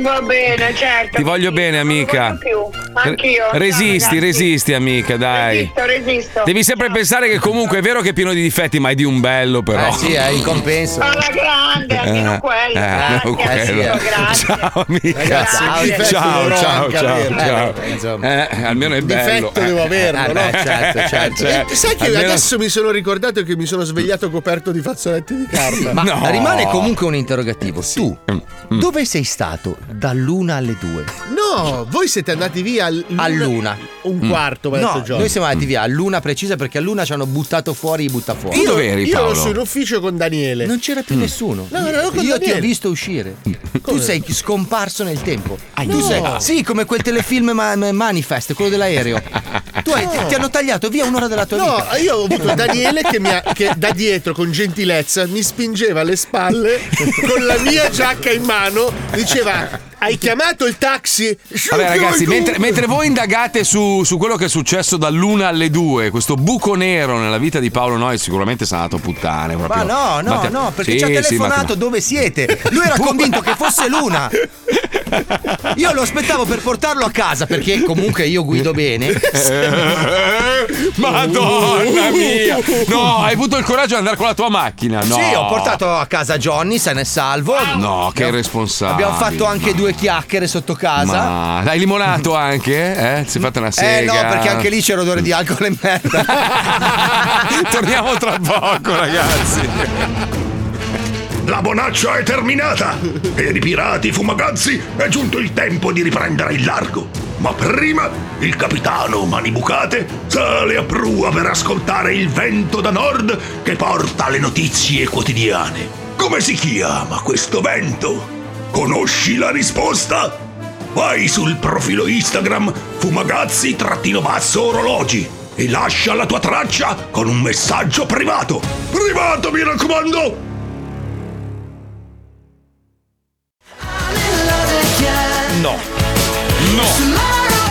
Va bene, certo. Ti voglio bene, amica. più. Anch'io. Resisti, Ciao, ragazzi. resisti, amica, dai. Resisto, resisto. Devi sempre pensare che comunque è vero che è pieno di difetti, ma è di un bello, però. Eh sì, è in compenso. Alla grande, almeno Eh, quello. eh, grazie, quello. Amico, grazie. Ciao, amica. Ragazzi, ciao, ciao, ciao, anche ciao. averlo, Eh, almeno è bello. Difetto devo averlo, Eh, no? beh, certo, certo. Eh, Sai che Almeno- adesso mi sono ricordato che mi sono svegliato coperto di fazzoletti di carta. Ma No. rimane comunque un interrogativo. Tu, Mm. dove sei stato dall'una alle due? No, voi siete andati via al- All'una. un quarto, No, mezzo giorno. noi siamo andati via all'una precisa perché all'una ci hanno buttato fuori i buttafuori. Io, io ero su in ufficio con Daniele. Non c'era più nessuno. No, no, no, con Io ti Daniele. ho visto uscire. Tu sei scomparso nel tempo. Tu No. Sei, sì, come quel telefilm ma- ma- Manifest, quello dell'aereo. Tu hai- No. ti hanno tagliato via un'ora della tua No, vita. io ho avuto Daniele che, mi ha- che da dietro con gentilezza mi spingeva alle spalle con la mia giacca in mano, diceva hai chiamato il taxi? Vabbè ragazzi, mentre, mentre voi indagate su, su quello che è successo dall'una alle due, questo buco nero nella vita di Paolo Noi sicuramente sarà andato a puttane. Ma proprio. no, no, Mate- no, perché Sì, ci ha sì, telefonato mate- dove siete. Lui era convinto che fosse l'una. Io lo aspettavo per portarlo a casa perché comunque io guido bene. Madonna mia! No, hai avuto il coraggio di andare con la tua macchina? No. Sì, ho portato a casa Johnny, se ne è salvo. No, che irresponsabile. Abbiamo fatto anche due chiacchiere sotto casa. Ma hai limonato anche? Eh? Si è fatta una Eh sega. no, perché anche lì c'era odore di alcol e merda. Torniamo tra poco, ragazzi. La bonaccia è terminata! Per i pirati fumagazzi è giunto il tempo di riprendere il largo. Ma prima il capitano Manibucate sale a prua per ascoltare il vento da nord che porta le notizie quotidiane. Come si chiama questo vento? Conosci la risposta? Vai sul profilo Instagram fumagazzi-basso orologi e lascia la tua traccia con un messaggio privato. Privato, mi raccomando! No. No.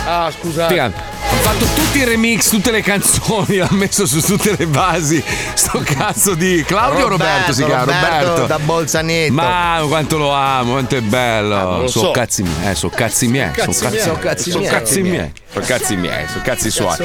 Ah, scusa. Figa, hanno fatto tutti i remix, tutte le canzoni, l'ha messo su tutte le basi. Sto cazzo di Claudio o Roberto, si chiama? Roberto. da Bolzanetto. Ma quanto lo amo, quanto è bello. lo sono so. cazzi miei, eh, sono cazzi miei. Cazzi Sono miei. cazzi, Sono cazzi miei. Sono cazzi miei, sono cazzi suoi.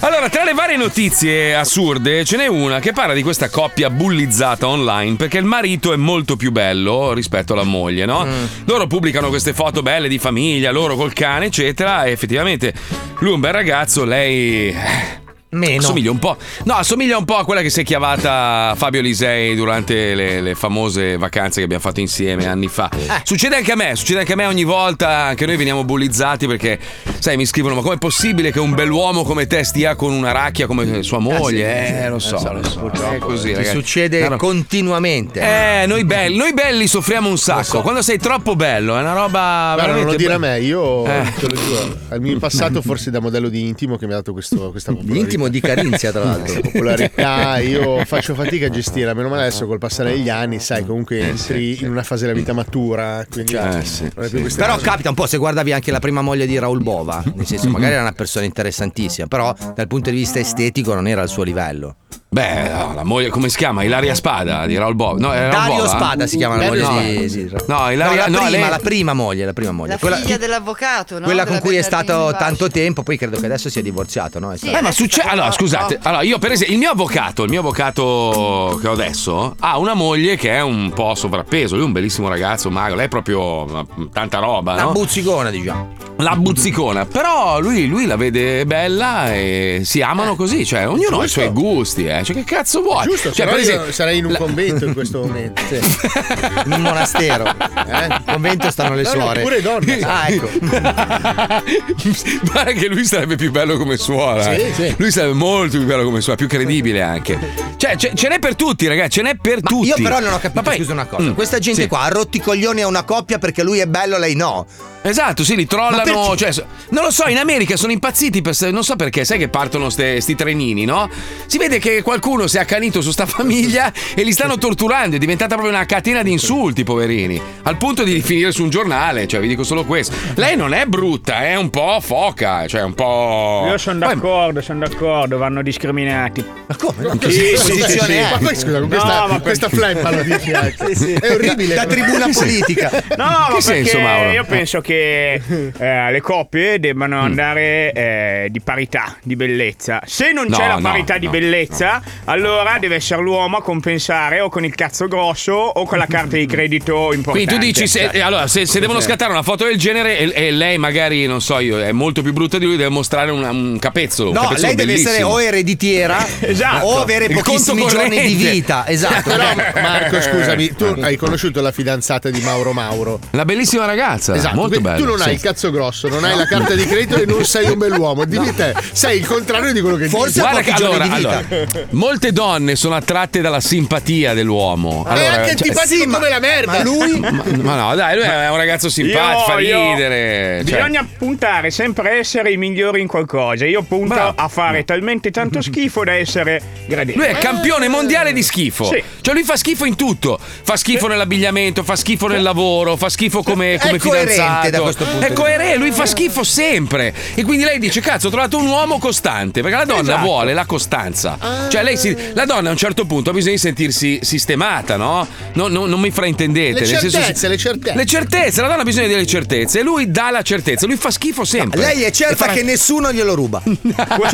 Allora, tra le varie notizie assurde, ce n'è una che parla di questa coppia bullizzata online perché il marito è molto più bello rispetto alla moglie, no? Loro pubblicano queste foto belle di famiglia, loro col cane, eccetera, e effettivamente lui è un bel ragazzo, lei. Eh, Meno. Assomiglia un po'. No, assomiglia un po' a quella che si è chiavata Fabio Lisei durante le, le famose vacanze che abbiamo fatto insieme anni fa. Succede anche a me, succede anche a me ogni volta. Anche noi veniamo bullizzati perché, sai, mi scrivono: Ma com'è possibile che un bell'uomo come te stia con una racchia come sua moglie? Eh, lo so, lo so. È così, Ti ragazzi. succede No, no. continuamente. Eh, noi belli, noi belli soffriamo un sacco. Quando sei troppo bello, è una roba. Guarda, non lo dire a me, io Eh. te lo giuro, al mio passato forse da modello di intimo che mi ha dato questo, questa popolarità. Intimo di Carinzia, tra l'altro. popolarità, io faccio fatica a gestire, meno male adesso col passare degli anni, sai, comunque entri in una fase della vita matura, quindi non è più queste Però cose. capita un po' se guardavi anche la prima moglie di Raul Bova, nel senso magari era una persona interessantissima, però dal punto di vista estetico non era al suo livello. Beh, no, la moglie, come si chiama? Ilaria Spada di Raul Bob. No, Dario Bova? Spada si chiama la moglie no. di sì. No, Ilaria, no, la no, prima, lei- la prima moglie, la prima moglie. La quella figlia dell'avvocato, no? quella con cui è stato tanto tempo, poi credo che adesso sia divorziato, no? È stato- Eh, ma succede. Allora, scusate, allora io per esempio, il mio avvocato, il mio avvocato che ho adesso, ha una moglie che è un po' sovrappeso. Lui è un bellissimo ragazzo, magro, lei è proprio tanta roba, no? buzzicona, diciamo. La buzzicona, però lui, lui la vede bella e si amano così, cioè ognuno ha i giusto. suoi gusti, eh. Cioè, che cazzo vuoi? Giusto, cioè, no per io esempio, sarei in un la- convento in questo momento. in un monastero. Eh? In convento stanno le No, no, suore. pure donne. Ah, ecco. Guarda che lui sarebbe più bello come suora. Sì, eh. sì. Lui sarebbe molto più bello come suora, più credibile anche. Cioè, ce, ce n'è per tutti, ragazzi, ce n'è per tutti. Io però non ho capito, Ma poi- scusa una cosa. Mm, Questa gente sì. qua ha rotti i coglioni a una coppia perché lui è bello, lei no. Esatto, sì, li trollano. Cioè, non lo so, in America sono impazziti per. Non so perché, sai che partono ste- sti trenini, no? Si vede che qualcuno si è accanito su sta famiglia e li stanno torturando. È diventata proprio una catena di insulti, poverini. Al punto di finire su un giornale. Cioè, vi dico solo questo. Lei non è brutta, è un po' foca, cioè un po'. Io sono d'accordo, sono d'accordo, vanno discriminati. Ma come? che Sì, sì, sì, sì. Ma poi scusa, con No, questa, ma questa flemma lo dici. È orribile. Da tribuna politica. No, ma Che senso, perché Mauro? io penso che eh, le coppie debbano Mm. andare eh, di parità, di bellezza. Se non No, c'è la no, parità di no, bellezza, allora deve essere l'uomo a compensare o con il cazzo grosso o con la carta di credito importante. Quindi tu dici, se, eh, allora, se, se devono scattare una foto del genere e, e lei magari, non so io, è molto più brutta di lui, deve mostrare una- un capezzolo. un No, capezzolo lei deve essere bellissimo. o ereditiera Esatto. o avere Il pochissimi conto giorni di vita. Esatto. Però Marco, scusami, tu hai conosciuto la fidanzata di Mauro Mauro. La bellissima ragazza, Esatto, molto quindi bella. tu non hai sì. il cazzo grosso, non hai la carta di credito e non sei un bell'uomo. Dimmi te, sei il contrario di quello che Forse dici. Guarda allora, allora, molte donne sono attratte dalla simpatia dell'uomo. è Allora, anche cioè- antipatico come la merda. Ma lui ma, ma no, dai, lui è un ragazzo simpatico, fa Io- io- ridere. cioè- Bisogna puntare sempre a essere i migliori in qualcosa. Io punto Bravo. a fare talmente tanto schifo da essere gradevole. Lui è campione mondiale di schifo. Sì. Cioè, lui fa schifo in tutto. Fa schifo nell'abbigliamento, fa schifo nel lavoro, fa schifo come, come fidanzato. Da questo punto È di coerente, lui fa schifo sempre. E quindi lei dice: Cazzo, ho trovato un uomo costante. Perché la donna Esatto. vuole la costanza. Cioè, lei si- la donna a un certo punto ha bisogno di sentirsi sistemata, no? No- no- non mi fraintendente. Le nel senso- certezze, le certezze. Le certezze, la donna ha bisogno delle certezze. E lui dà la certezza. Lui fa schifo sempre. Lei è certa farà- che nessuno glielo ruba.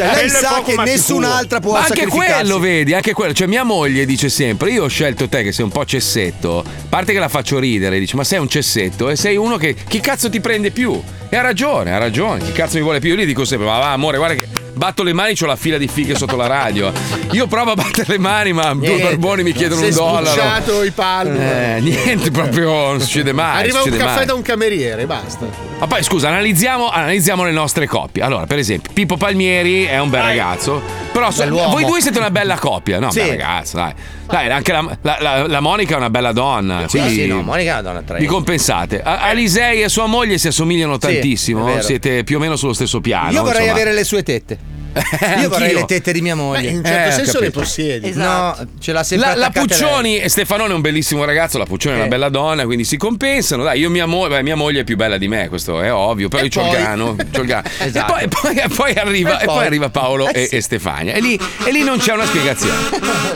Cioè, lei è sa poco che nessun'altra può Ma anche quello, vedi, anche quello. Cioè, mia moglie dice sempre: Io ho scelto te che sei un po' cessetto. A parte che la faccio ridere, dice: Ma sei un cessetto e sei uno che. Chi cazzo ti prende più? E ha ragione, ha ragione. Chi cazzo mi vuole più? Io gli dico sempre: Ma va, amore, guarda che. Batto le mani, c'ho la fila di fighe sotto la radio. Io provo a battere le mani, ma due Niente. barboni mi chiedono un dollaro. i palmi. Eh, niente, proprio non succede mai. Arriva un succede caffè mai. da un cameriere, basta. Ma poi scusa, analizziamo, analizziamo le nostre coppie. Allora, per esempio, Pippo Palmieri è un bel ragazzo. Però so- voi due siete una bella coppia, no? Sì. Bel ragazzo, dai. Dai, anche la, la- la- la Monica è una bella donna. Sì, sì, no, Monica è una donna Vi traente. compensate. A- Alisei e sua moglie si assomigliano Sì, tantissimo. Siete più o meno sullo stesso piano. Io vorrei insomma. avere le sue tette. Io vorrei le tette di mia Beh, moglie. in un certo Eh, senso le possiedi. Esatto. No, ce l'ha sempre La, la lei. Puccioni e Stefanone è un bellissimo ragazzo, la Puccioni è una Eh. bella donna, quindi si compensano. Dai, io mia, mo- beh, mia moglie è più bella di me, questo è ovvio, però E io c'ho il poi? grano. c'ho il grano. Esatto. E poi, poi- poi arriva, E e poi poi? arriva Paolo Eh e, sì. e Stefania. E lì, e lì non c'è una spiegazione.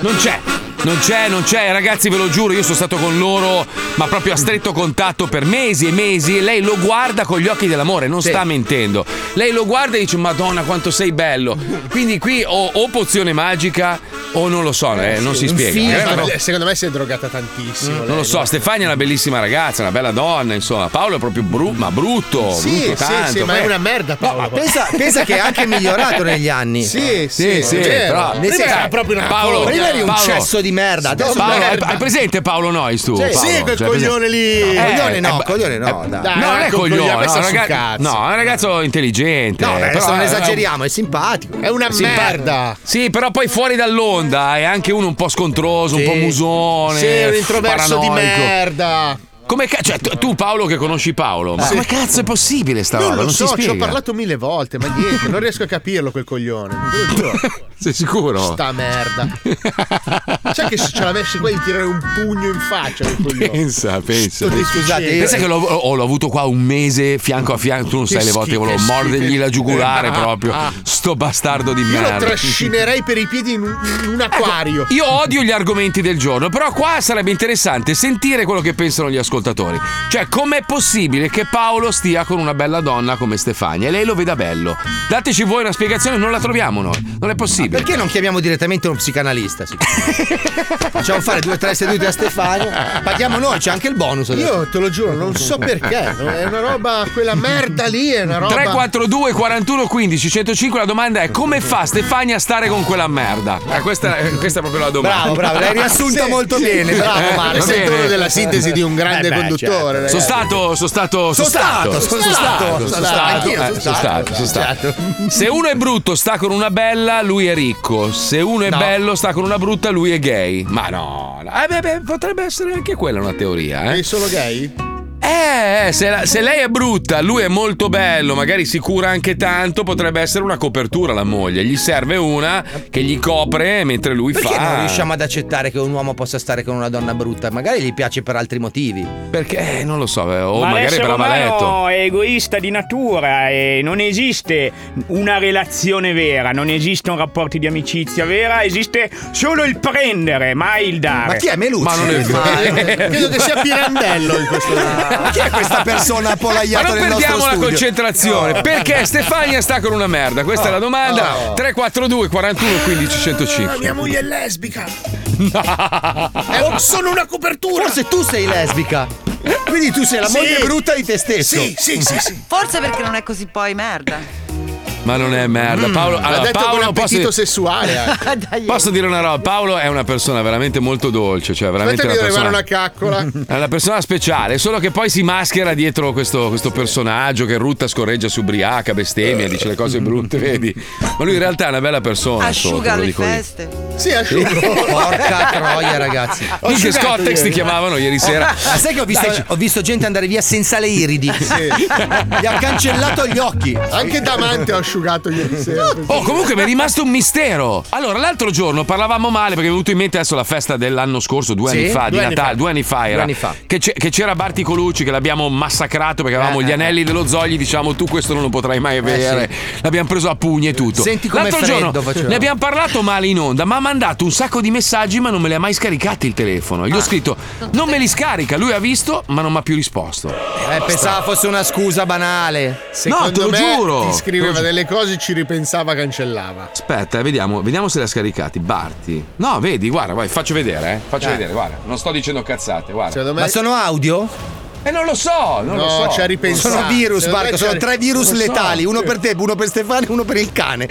Non c'è. Non c'è, non c'è, ragazzi, ve lo giuro, io sono stato con loro, ma proprio a stretto contatto per mesi e mesi. E lei lo guarda con gli occhi dell'amore, non Sì. sta mentendo. Lei lo guarda e dice: Madonna, quanto sei bello. Quindi qui o, o pozione magica o non lo so, eh, non si Un spiega. Eh, No, secondo me si è drogata tantissimo. non lei, lo so, no? Stefania è una bellissima ragazza, una bella donna, insomma. Paolo è proprio bru- ma brutto, Sì, brutto sì, tanto. sì, ma è una merda Paolo. ma pensa- pensa che è anche migliorato negli anni. Sì, Sì, sì, sì, però- Nel era senso- proprio una Paolo, cosa. Prima eri un Paolo. cesso di merda, adesso Paolo, hai, merda. hai presente Paolo Nois tu? Sì, Paolo? Sì, quel Cioè, coglione lì. Eh, coglione no, eh, coglione no, eh, dai. No, non è coglione, coglione, è sta un sul raga- cazzo. no, è un ragazzo intelligente. No, adesso non esageriamo, è simpatico. È una merda. Sì, però poi fuori dall'onda è anche uno un po' scontroso, un po' musone. Sì, un introverso di merda. Come ca- cioè, tu, tu, Paolo che conosci Paolo, ma Sì. come cazzo è possibile sta Non roba? lo Non so, si ci ho parlato mille volte, ma niente, non riesco a capirlo quel coglione. Lo. Sei sicuro? Sta merda. Sai che se ce l'avessi qua gli tirare un pugno in faccia quel coglione. Pensa, pensa. Sto scusate, io- Pensa che l'ho, oh, l'ho avuto qua un mese fianco a fianco. Tu non Che sai le volte che volevo mordergli la giugulare Ah, proprio. ah. Sto bastardo di Io lo merda. trascinerei per i piedi in un, in un acquario. Io odio gli argomenti del giorno, però qua sarebbe interessante sentire quello che pensano gli ascoltatori. Cioè, com'è possibile che Paolo stia con una bella donna come Stefania e lei lo veda bello? Dateci voi una spiegazione, non la troviamo noi. Non è possibile. Perché non chiamiamo direttamente uno psicanalista? Facciamo fare due o tre sedute a Stefano. Paghiamo noi, c'è anche il bonus. adesso. Io te lo giuro, non so perché. È una roba, quella merda lì è una roba. 342 41 15 105 la domanda è come fa Stefania a stare con quella merda? Eh, questa, eh, questa è proprio la domanda. Bravo, bravo, l'hai riassunta Sì, molto sì, bene. sì. Bravo, Eh, Mario. va Sei bene. uno della sintesi di un grande Eh beh, conduttore. certo. Sono stato, sono stato, sono stato, sono stato, sono stato, eh, sono stato, sono certo. stato. Se uno è brutto sta con una bella, lui è ricco. Se uno è No. bello sta con una brutta, lui è gay. Ma no. Eh, beh, beh, potrebbe essere anche quella una teoria, eh. Sei solo gay? Eh, se, la- se lei è brutta, lui è molto bello, magari si cura anche tanto, potrebbe essere una copertura la moglie. Gli serve una che gli copre mentre lui Perché fa. non riusciamo ad accettare che un uomo possa stare con una donna brutta? Magari gli piace per altri motivi. Perché? Eh, non lo so, eh, o Ma magari per avaletto. umano è egoista di natura e non esiste una relazione vera, non esistono rapporti di amicizia vera, esiste solo il prendere, mai il dare. Ma chi è Meluzzi? Ma non è vero. Credo che sia Pirandello in questo momento. Ma chi è questa persona Ma appollaiata non nel nostro perdiamo la concentrazione. Perché Stefania sta con una merda? Questa è la domanda. 342 41 15 105. Mia moglie è lesbica. Eh, sono una copertura. Forse tu sei lesbica. Quindi tu sei la Sì. moglie brutta di te stesso. Sì, sì, sì, sì. Forse perché non è così poi merda. Ma non è merda. Paolo, Ha allora, detto con Paolo posso, appetito sessuale. Dai, posso dire una roba? Paolo è una persona veramente molto dolce. Cioè, veramente Aspetta una persona. arrivare una caccola. È una persona speciale, solo che poi si maschera dietro questo, questo personaggio che rutta, scorreggia, si ubriaca, bestemmia, dice le cose brutte, vedi? Ma lui in realtà è una bella persona. Asciuga lo le dico io. feste. Sì, asciugo. Porca troia, ragazzi. Asciugato Scottex ti chiamavano ieri sera. Ah, sai che ho visto, Dai, ho visto gente andare via senza le iridi? Gli ha cancellato gli occhi. Anche Damante ho asciugato ieri sera. Oh, comunque mi è rimasto un mistero. Allora, l'altro giorno parlavamo male perché mi è venuto in mente adesso la festa dell'anno scorso, due Sì? anni fa, di Due anni Natale, fa. due anni fa era. Due anni fa. Che, che c'era Barti Colucci che l'abbiamo massacrato perché avevamo Eh, gli eh, anelli dello zogli, diciamo tu questo non lo potrai mai avere. L'abbiamo preso a pugni e tutto. Senti com'è l'altro giorno faceva. ne abbiamo parlato male in onda, ma ha mandato un sacco di messaggi ma non me li ha mai scaricati il telefono. Ah. Gli ho scritto non me li scarica, lui ha visto ma non mi ha più risposto. Eh, pensavo fosse una scusa banale. Secondo te lo me giuro. ti scriveva lo delle cose, ci ripensava, cancellava. Aspetta, eh, vediamo, vediamo se ha scaricati. Barti. No, vedi, guarda, vai, faccio vedere, eh. Faccio Eh. vedere, guarda. Non sto dicendo cazzate, guarda. Me Ma sono audio? E non lo so, non lo No, so. ci ha ripensato. Sono virus, Marco. Sono tre virus lo so. letali. Uno per te, uno per Stefano e uno per il cane.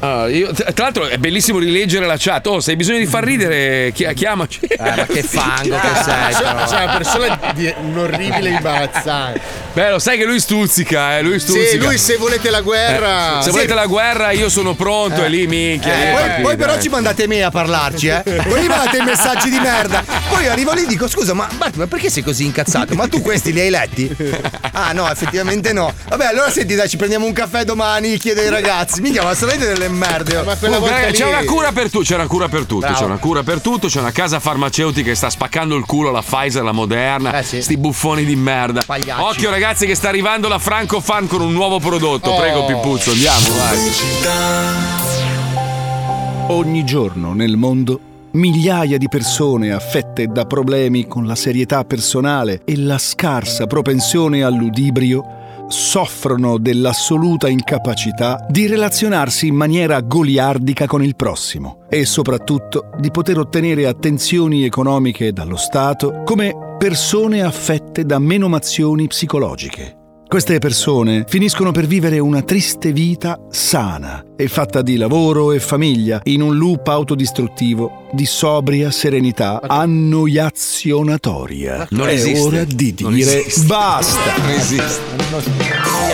Ah, io- tra l'altro è bellissimo rileggere la chat. Oh, se hai bisogno di far ridere, chi- chiamaci. Eh, ma che fango che sei, C'è però. c'è una persona di un orribile imbarazzante. Beh, lo sai che lui stuzzica, eh. Lui stuzzica. Sì, lui se volete la guerra. Eh, se volete la guerra, io sono pronto. E lì, minchia. Eh, lì è poi, partita, poi però eh. ci mandate me a parlarci, eh. Voi mi mandate i messaggi di merda. Poi arrivo lì e dico: scusa, ma, Bart, ma perché sei così incazzato? Ma tu questi li hai letti? Ah, no, effettivamente no. Vabbè, allora senti, dai, ci prendiamo un caffè domani, chiedo ai ragazzi. Mica, ma sarete delle merde. oh. Ma quella Comunque, volta lì- c'è una cura per tutto, c'è una cura per tutto, Bravo. c'è una cura per tutto, c'è una casa farmaceutica che sta spaccando il culo alla Pfizer, la Moderna, Eh sì. sti buffoni di merda. Pagliacci. Occhio ragazzi che sta arrivando la Franco Fan con un nuovo prodotto. Oh. Prego Pippuzzo, andiamo, vai. Ogni giorno nel mondo migliaia di persone affette da problemi con la serietà personale e la scarsa propensione al ludibrio soffrono dell'assoluta incapacità di relazionarsi in maniera goliardica con il prossimo e soprattutto di poter ottenere attenzioni economiche dallo Stato come persone affette da menomazioni psicologiche. Queste persone finiscono per vivere una triste vita sana e fatta di lavoro e famiglia in un loop autodistruttivo di sobria serenità annoiazionatoria. Non È esiste. ora di dire basta. Non esiste.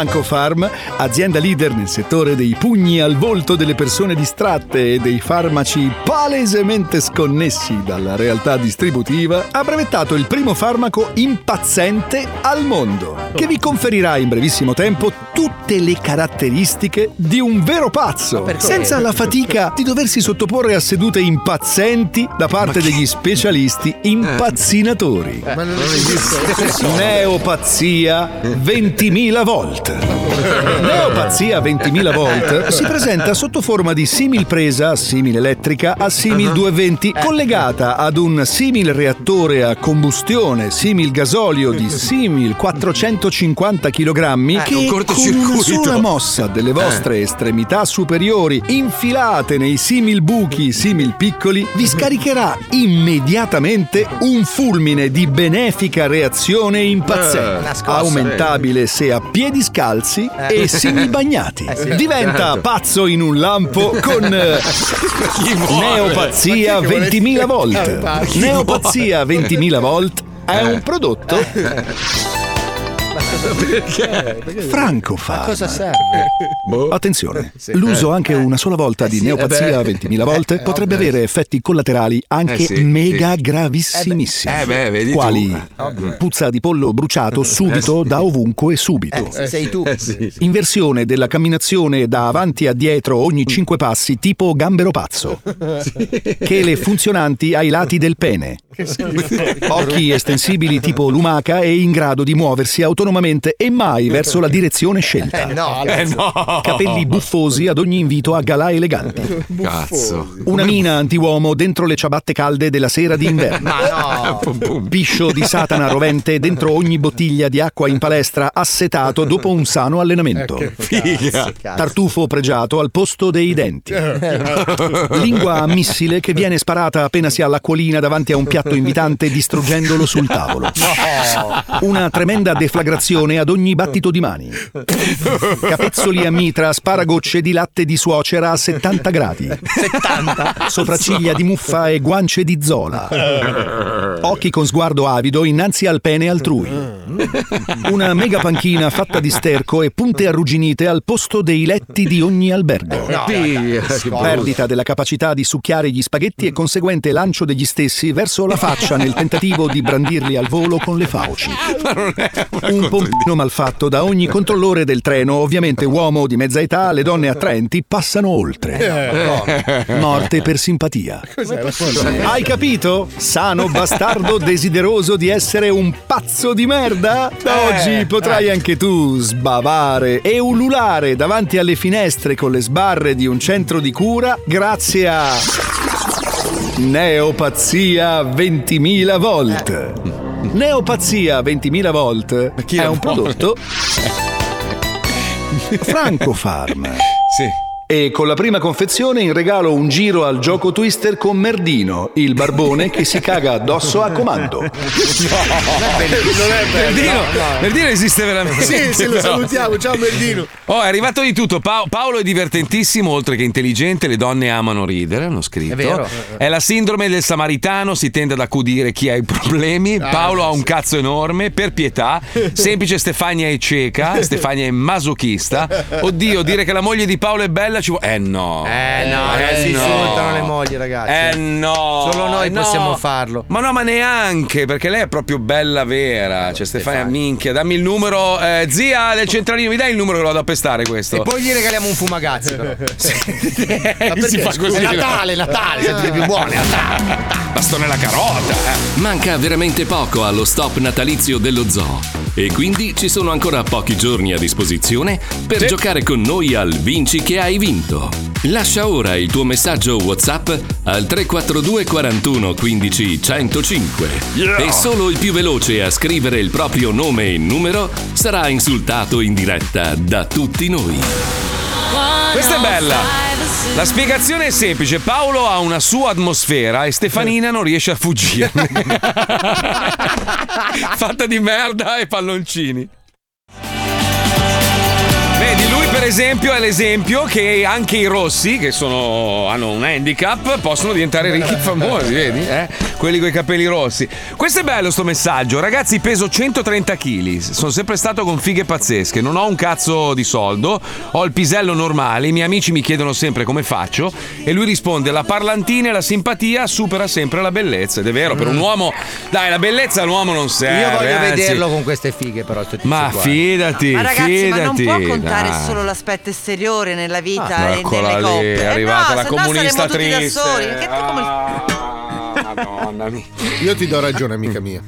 La Francofarm, azienda leader nel settore dei pugni al volto delle persone distratte e dei farmaci palesemente sconnessi dalla realtà distributiva, ha brevettato il primo farmaco impazzente al mondo, che vi conferirà in brevissimo tempo tutte le caratteristiche di un vero pazzo, senza la fatica di doversi sottoporre a sedute impazzenti da parte degli specialisti impazzinatori. Ma non esiste. Neopazia 20.000 volt. Neopazia 20.000 volt si presenta sotto forma di simil presa simil elettrica a simil 220 collegata ad un simil reattore a combustione simil gasolio di simil 450 kg un che con una sola mossa delle vostre estremità superiori infilate nei simil buchi simil piccoli vi scaricherà immediatamente un fulmine di benefica reazione impazzente Eh, aumentabile se a piedi scalzi Eh. e simil bagnati Eh sì. diventa Certo. pazzo in un lampo con eh, Neopazia Ma chi è che 20.000 vuole volt? Neopazia 20.000 volt è un prodotto Perché? Franco fa. Cosa serve? Attenzione, Sì. l'uso anche una sola volta di sì, neopazia eh beh. 20.000 volte Eh, potrebbe ovvio. avere effetti collaterali anche Eh sì, mega gravissimissimi. Eh beh, tu. quali Ovvio. puzza di pollo bruciato subito Eh da ovunque e subito. Eh, sei tu. Eh. Inversione della camminazione da avanti a dietro ogni cinque passi tipo gambero pazzo. Chele funzionanti ai lati del pene. Occhi estensibili tipo lumaca e in grado di muoversi autonomamente e mai verso la direzione scelta. Eh no. Eh no. Capelli buffosi ad ogni invito a galà eleganti. Cazzo. Una mina antiuomo dentro le ciabatte calde della sera di inverno. Ma no. Piscio di Satana rovente dentro ogni bottiglia di acqua in palestra assetato dopo un sano allenamento. Figa. Tartufo pregiato al posto dei denti. Lingua a missile che viene sparata appena si ha l'acquolina davanti a un piatto invitante distruggendolo sul tavolo. Una tremenda deflagrazione ad ogni battito di mani. Capezzoli a mitra, sparagocce di latte di suocera a 70 gradi. 70. Sopracciglia di muffa e guance di zola. Occhi con sguardo avido innanzi al pene altrui. Una mega panchina fatta di sterco e punte arrugginite al posto dei letti di ogni albergo. No, ragazzi, Che Perdita della capacità di succhiare gli spaghetti e conseguente lancio degli stessi verso la faccia nel tentativo di brandirli al volo con le fauci. Una Un pompino malfatto da ogni controllore del treno, ovviamente uomo di mezza età, le donne attraenti passano oltre. Morte per simpatia. Hai capito? Sano bastardo desideroso di essere un pazzo di merda? Da oggi potrai anche tu sbavare e ululare davanti alle finestre con le sbarre di un centro di cura grazie a Neopazia 20.000 volt. Neopazia 20.000 volt chi è un prodotto Francofarm. Sì. E con la prima confezione in regalo un giro al gioco twister con Merdino, il barbone che si caga addosso a comando. Non è Merdino, Merdino esiste veramente. Sì, se lo però. salutiamo. Ciao Merdino. Oh, è arrivato di tutto. Pa- Paolo è divertentissimo, oltre che intelligente. Le donne amano ridere, hanno scritto. È vero. È la sindrome del samaritano, si tende ad accudire chi ha i problemi. Paolo ha un cazzo enorme, per pietà. Semplice Stefania è cieca, Stefania è masochista. Oddio, dire che la moglie di Paolo è bella ci vuole. Eh no. Eh no, non si no. insultano le mogli, ragazzi. Eh no. Solo noi eh no. possiamo farlo. Ma no, ma neanche, perché lei è proprio bella vera. Cioè, Stefania, minchia, dammi il numero. eh, zia del centralino, mi dai il numero che lo vado a pestare questo? E poi gli regaliamo un fumagazzi, però. Eh, si fa così. È Natale, Natale, siete più buoni, Natale. Bastone alla carota, eh. Manca veramente poco allo stop natalizio dello zoo. E quindi ci sono ancora pochi giorni a disposizione per giocare con noi al Vinci che hai vinto. Lascia ora il tuo messaggio WhatsApp al 342 41 15 105 Yeah! e solo il più veloce a scrivere il proprio nome e numero sarà insultato in diretta da tutti noi. Questa è bella. La spiegazione è semplice. Paolo ha una sua atmosfera e Stefanina non riesce a fuggirne. Fatta di merda e palloncini. Per esempio è l'esempio che anche i rossi, che sono, hanno un handicap, possono diventare ricchi e famosi, vedi? Eh? Quelli con i capelli rossi. Questo è bello sto messaggio. Ragazzi, peso 130 kg. Sono sempre stato con fighe pazzesche. Non ho un cazzo di soldo. Ho il pisello normale. I miei amici mi chiedono sempre come faccio. E lui risponde: la parlantina e la simpatia supera sempre la bellezza. Ed è vero, per un uomo. Dai, la bellezza all'uomo non serve. Io voglio anzi. vederlo con queste fighe, però. Ma qua. fidati, Ma ragazzi, ma non fidati. può contare dai. solo l'aspetto esteriore nella vita Ah, e eccola nelle lì, coppie. è Eh arrivata no, la comunista triste. soli. Che tu come- Madonna mia. Io ti do ragione, amica mia.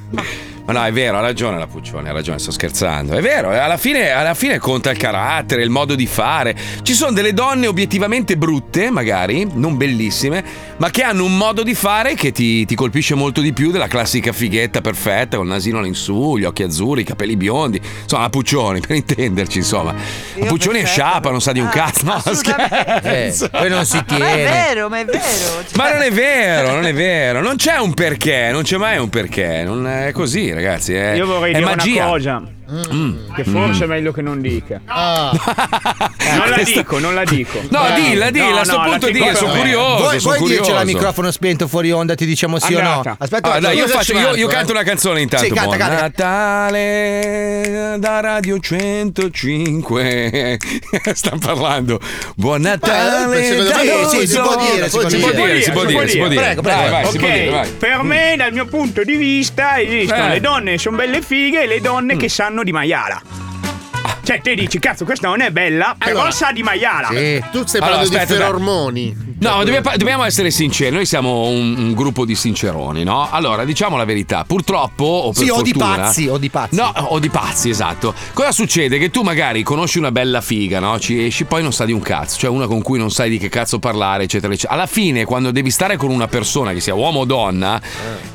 Ma no, è vero, ha ragione la Puccione, ha ragione, sto scherzando. È vero, eh, alla fine, alla fine conta il carattere, il modo di fare. Ci sono delle donne obiettivamente brutte, magari, non bellissime, ma che hanno un modo di fare che ti, ti colpisce molto di più della classica fighetta perfetta, con il nasino all'insù, gli occhi azzurri, i capelli biondi. Insomma, la Puccioni, per intenderci, insomma. La Puccioni è sciapa, non sa di un cazzo. No, scherzo. Eh, poi non si Ma è vero, ma è vero. Cioè, Ma non è vero, non è vero, non c'è un perché, non c'è mai un perché, non è così, ragazzi. È, Io vorrei è dire magia. una cosa. Mm. Che forse Mm. è meglio che non dica. Ah. Non la dico, non la dico. No, Eh, dilla, dilla, no, a sto no, punto dilla, sono me. curioso. Vuoi, sono vuoi dircela a curioso. microfono spento fuori onda, ti diciamo sì o no? Andata. Aspetta, Ah, dai, io, faccio, ci io, io canto una canzone intanto. Sì, canta, Buon canta. Natale da Radio 105. Stanno parlando. Buon Natale. Radio sì, si può dire, si può Si può dire. si può dire, si può dire. Prego, prego. Per me, dal mio punto di vista, esistono Eh. le donne che sono belle fighe e le donne che sanno di maiala. Cioè, te dici, cazzo, questa non è bella, però Allora. sa di maiala. Sì. Tu stai Allora, parlando di aspetta, ferormoni. No, dobbiamo, dobbiamo essere sinceri, noi siamo un, un gruppo di sinceroni, no? Allora, diciamo la verità, purtroppo o per Sì, o di fortuna- pazzi, o di pazzi. No, o di pazzi, esatto. Cosa succede? Che tu magari conosci una bella figa, no? Ci esci, poi non sa di un cazzo, cioè una con cui non sai di che cazzo parlare, eccetera, eccetera. Alla fine, quando devi stare con una persona, che sia uomo o donna,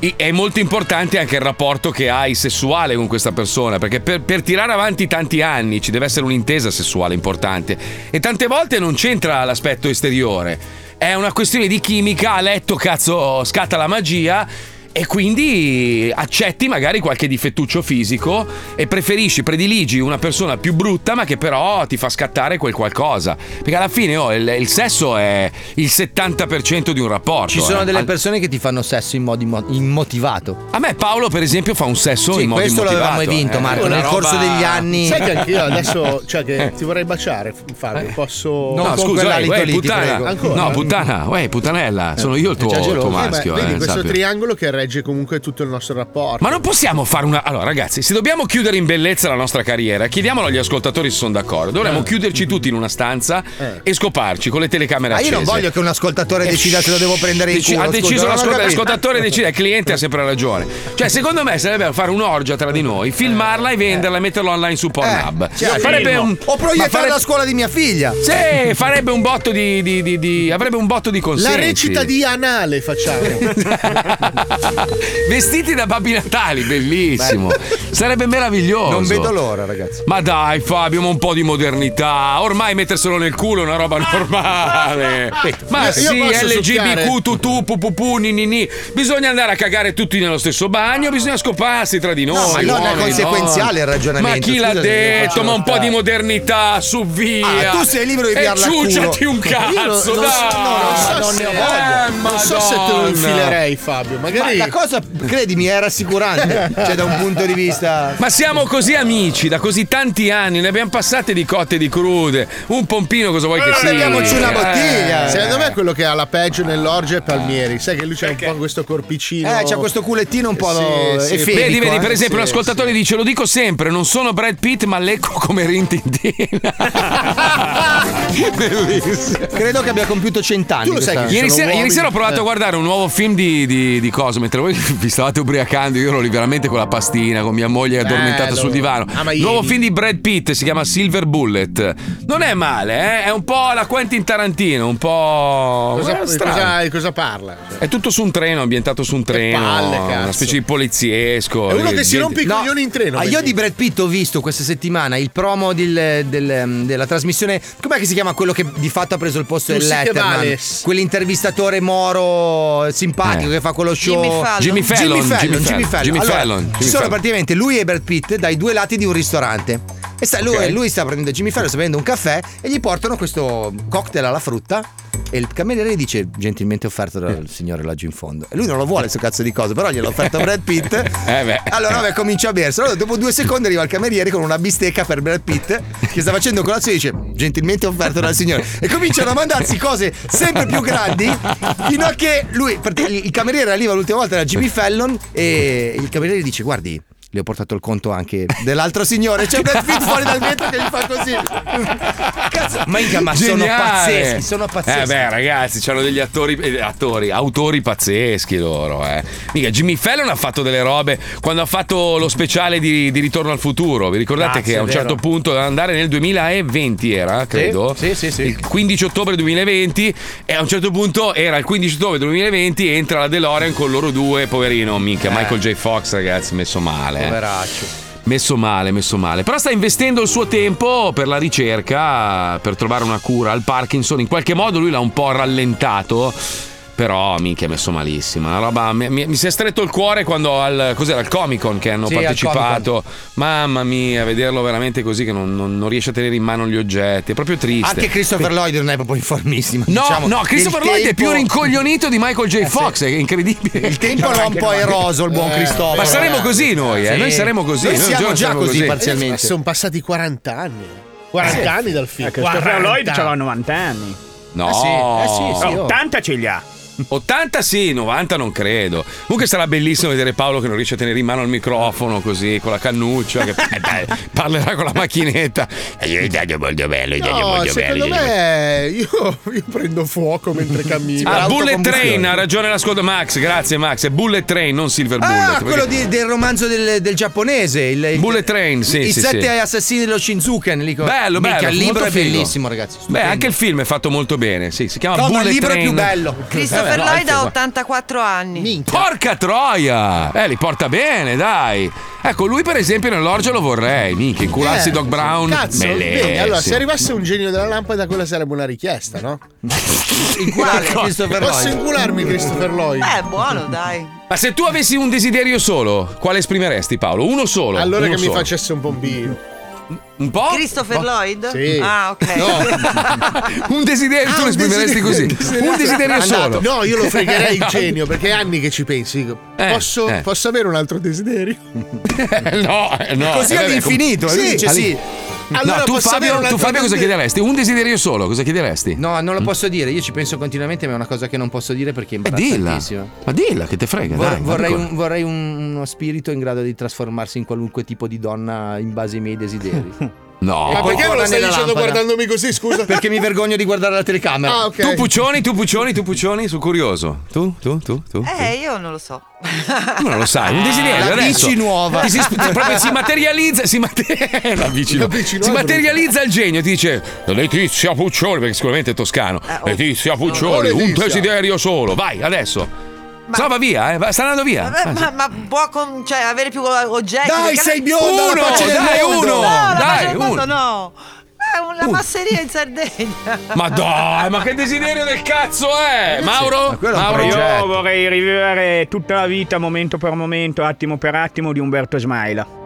i- è molto importante anche il rapporto che hai sessuale con questa persona, perché per, per tirare avanti tanti anni ci deve essere un'intesa sessuale importante. E tante volte non c'entra l'aspetto esteriore. È una questione di chimica, a letto cazzo scatta la magia e quindi accetti magari qualche difettuccio fisico e preferisci, prediligi una persona più brutta ma che però ti fa scattare quel qualcosa. Perché alla fine oh, il, il sesso è il 70% di un rapporto. Ci sono eh. delle persone che ti fanno sesso in modo immo- immotivato. A me Paolo per esempio fa un sesso Sì, in modo questo immotivato, l'avevamo vinto, eh. Marco, Una nel corso roba- degli anni. Sai che anche io adesso, cioè che ti vorrei baciare, Fabio, posso... No, con scusa, uè, uè, puttana. No, puttana, uè, puttanella, sono io il tuo, geloso. tuo Eh, beh, maschio. vedi eh, questo sappilo. triangolo che regge comunque tutto il nostro rapporto. Ma non possiamo fare una. Allora, ragazzi, se dobbiamo chiudere in bellezza la nostra carriera, chiediamolo agli ascoltatori se sono d'accordo. Dovremmo chiuderci tutti in una stanza e scoparci con le telecamere Ma io accese. non voglio che un ascoltatore decida se lo devo prendere in Deci- culo. ha scusa, deciso l'ascolt- capito. l'ascoltatore decide, il cliente ha sempre ragione. Cioè, secondo me sarebbe fare un'orgia tra di noi, filmarla e venderla e metterla online su Pornhub. Cioè, farebbe un o proiettare fare- la scuola di mia figlia. Sì, farebbe un botto di, di- di- di- avrebbe un botto di consensi. La recita di anale facciamo. Vestiti da Babbi Natali, bellissimo. Sarebbe meraviglioso. Non vedo l'ora, ragazzi. Ma dai, Fabio, ma un po' di modernità. Ormai metterselo nel culo è una roba normale. Ma Io- io sì, succhiare? LGBQ, tutù, pupupu, ninini. Bisogna andare a cagare tutti nello stesso bagno, bisogna scoparsi tra di noi. No, ma non è conseguenziale il ragionamento, Ma chi l'ha detto? Ma un po' di modernità, su via. Ah, tu sei libero di piarla culo. ciucciati un Io cazzo, non- non so- dai. no, non so non se- ne ho voglia. Eh, non so se te lo infilerei, Fabio. Ma Magari. La cosa, credimi, è rassicurante. cioè, da un punto di vista. Ma siamo così amici da così tanti anni, ne abbiamo passate di cotte e di crude. Un pompino cosa vuoi che sia? beviamoci una bottiglia. Secondo me quello che ha la peggio nell'orgia è Palmieri. Sai che lui c'ha un po' questo corpicino. Eh, c'ha questo culettino un po' Sì, sì. efemico, Vedi, vedi, eh. per esempio, Sì, un ascoltatore dice: Lo dico sempre, non sono Brad Pitt, ma lecco come Rintintin. Bellissimo. Credo che abbia compiuto cent'anni. Tu lo sai che Ieri sono sera, ieri sera ho provato eh. a guardare un nuovo film di, di, di Cosme, mentre voi vi stavate ubriacando, io ero lì veramente con la pastina, con mia moglie addormentata Bello. sul divano. Ah, Nuovo film di Brad Pitt si chiama Silver Bullet. Non è male, eh? È un po' la Quentin Tarantino, un po'. Cosa, eh, strano. cosa- cosa parla? È tutto su un treno, ambientato su un treno. palle, cazzo. una specie di poliziesco. È uno che si rompe i coglioni in treno. Ah, io di Brad Pitt ho visto questa settimana il promo del- del- della trasmissione. Com'è che si chiama quello che di fatto ha preso il posto del Tutti che Letterman? Quell'intervistatore moro simpatico Eh. che fa quello show. Jimmy Fallon. Jimmy Fallon, Jimmy Fallon. Jimmy Fallon, Fallon. Jimmy Allora, Fallon, sono praticamente lui e Brad Pitt dai due lati di un ristorante. E sta, lui, Ok. lui sta prendendo Jimmy Fallon, sta prendendo un caffè e gli portano questo cocktail alla frutta. E il cameriere gli dice gentilmente offerto dal signore laggiù in fondo. E lui non lo vuole, questo cazzo di cose, però gliel'ha offerto Brad Pitt. Eh beh. Allora, vabbè, comincia a bersi. Allora, dopo due secondi arriva il cameriere con una bistecca per Brad Pitt che sta facendo colazione e dice gentilmente offerto dal signore. E cominciano a mandarsi cose sempre più grandi fino a che lui, perché il il cameriere arriva l'ultima volta da Jimmy Fallon e il cameriere dice guardi. Le ho portato il conto anche dell'altro signore. C'è Brad Pitt fuori dal vetro che gli fa così. Cazzo, minchia, ma sono pazzeschi. Sono pazzeschi. Eh beh, ragazzi, hanno degli attori, eh, attori, autori pazzeschi loro, eh. Mica, Jimmy Fallon ha fatto delle robe quando ha fatto lo speciale di, di Ritorno al futuro. Vi ricordate Grazie, che a un certo punto andare nel 2020 era, credo. Sì, sì, sì. Il 15 ottobre 2020 e a un certo punto era il 15 ottobre 2020 entra la DeLorean con loro due, poverino, minchia, Eh. Michael J. Fox, ragazzi, messo male. Eh. Poveraccio. Messo male, messo male. Però sta investendo il suo tempo per la ricerca, per trovare una cura al Parkinson. In qualche modo lui l'ha un po' rallentato. Però minchia, è messo malissimo. Una roba. Mi, mi- mi si è stretto il cuore quando al. Cos'era? Al Comic Con che hanno Sì, al partecipato. Mamma mia, vederlo veramente così che non, non- non riesce a tenere in mano gli oggetti. È proprio triste. Anche Christopher Lloyd non è proprio informissimo. No, diciamo. no, Christopher Il Lloyd è tempo- più rincoglionito di Michael J. Eh, Fox, sì. è incredibile. Il tempo lo ha un po' eroso il buon Eh, Cristoforo. Ma saremo così noi, eh? Sì. Noi saremo così. Noi siamo già già saremo così, così. parzialmente. Eh, Sono passati 40 anni. 40 Sì. anni dal film. Eh, Christopher 40. Lloyd c'aveva 90 anni. No, Eh sì, eh sì, sì, oh. 80 ce li ha. 80 sì, 90 non credo. Comunque sarà bellissimo vedere Paolo che non riesce a tenere in mano il microfono così, con la cannuccia, che eh, parlerà con la macchinetta. E io taglio molto bello, io taglio No, molto secondo bello. me io, io prendo fuoco mentre cammino. Ah, Bullet. Train, ha ragione l'ascolto Max, grazie Max, è Bullet Train, non Silver Bullet. Ah, perché- quello di- del romanzo del, del giapponese. Il, il- Bullet Train, sì, I sì, sette sì. assassini dello Shinzuken. Lì Bello, bello. Il libro è figo. bellissimo, ragazzi. Beh, stupendo. anche il film è fatto molto bene, sì, si chiama No, Bullet il libro Train. è più bello. Christopher Eh, no, Lloyd ha qua. 84 anni. Porca troia! Eh, li porta bene, dai. Ecco, lui per esempio nell'orgio lo vorrei, minchia, incularsi Eh, Doc Brown. Cazzo, vedi, allora se arrivasse un genio della lampada quella sarebbe una richiesta, no? Inculare Christopher Posso incularmi Christopher Lloyd? Beh, buono, dai. Ma se tu avessi un desiderio solo, quale esprimeresti Paolo? Uno solo. allora uno che mi solo. facesse un pompino. Un po'? Christopher Lloyd? Sì. Ah, ok. un desiderio, tu Ah, lo un esprimeresti desiderio- così. Un desiderio Andato. solo. No, io lo fregherei il genio perché è anni che ci pensi. Eh, posso, eh. posso avere un altro desiderio? no, eh, no. Così eh, all'infinito. com- lui dice sì. Allora no, tu Fabio, tu Fabio cosa chiederesti? Un desiderio solo, cosa chiederesti? No, non lo posso dire. Io ci penso continuamente, ma è una cosa che non posso dire perché è Eh, imbarazzantissima. Ma dilla che te frega, Vor- dai. vorrei, un- vorrei un- uno spirito in grado di trasformarsi in qualunque tipo di donna in base ai miei desideri. No. Ma perché me lo stai dicendo lampada. guardandomi così, scusa? Perché mi vergogno di guardare la telecamera. Ah, ok. Tu Puccioni, tu Puccioni, tu Puccioni, sono curioso. Tu, tu, tu, tu. Eh, io non lo so. Tu non lo sai, un desiderio la bici nuova. Ti si, proprio si materializza, si, mate- la bici La nuova. bici si nuova è materializza il genio, ti dice Letizia Puccioni, perché sicuramente è toscano. oh. Letizia Puccioni, Oh, un Letizia. desiderio solo. Vai, adesso. Se no va via, eh. sta andando via. Vabbè, ma, ma può con- cioè, avere più oggetti? Dai, sei bionda, Uno, la dai, uno. No, la dai, uno. no. È una Uno. masseria in Sardegna. Ma dai, ma che desiderio del cazzo è? Mauro? è un Mauro? Io vorrei rivivere tutta la vita, momento per momento, attimo per attimo, di Umberto Smaila.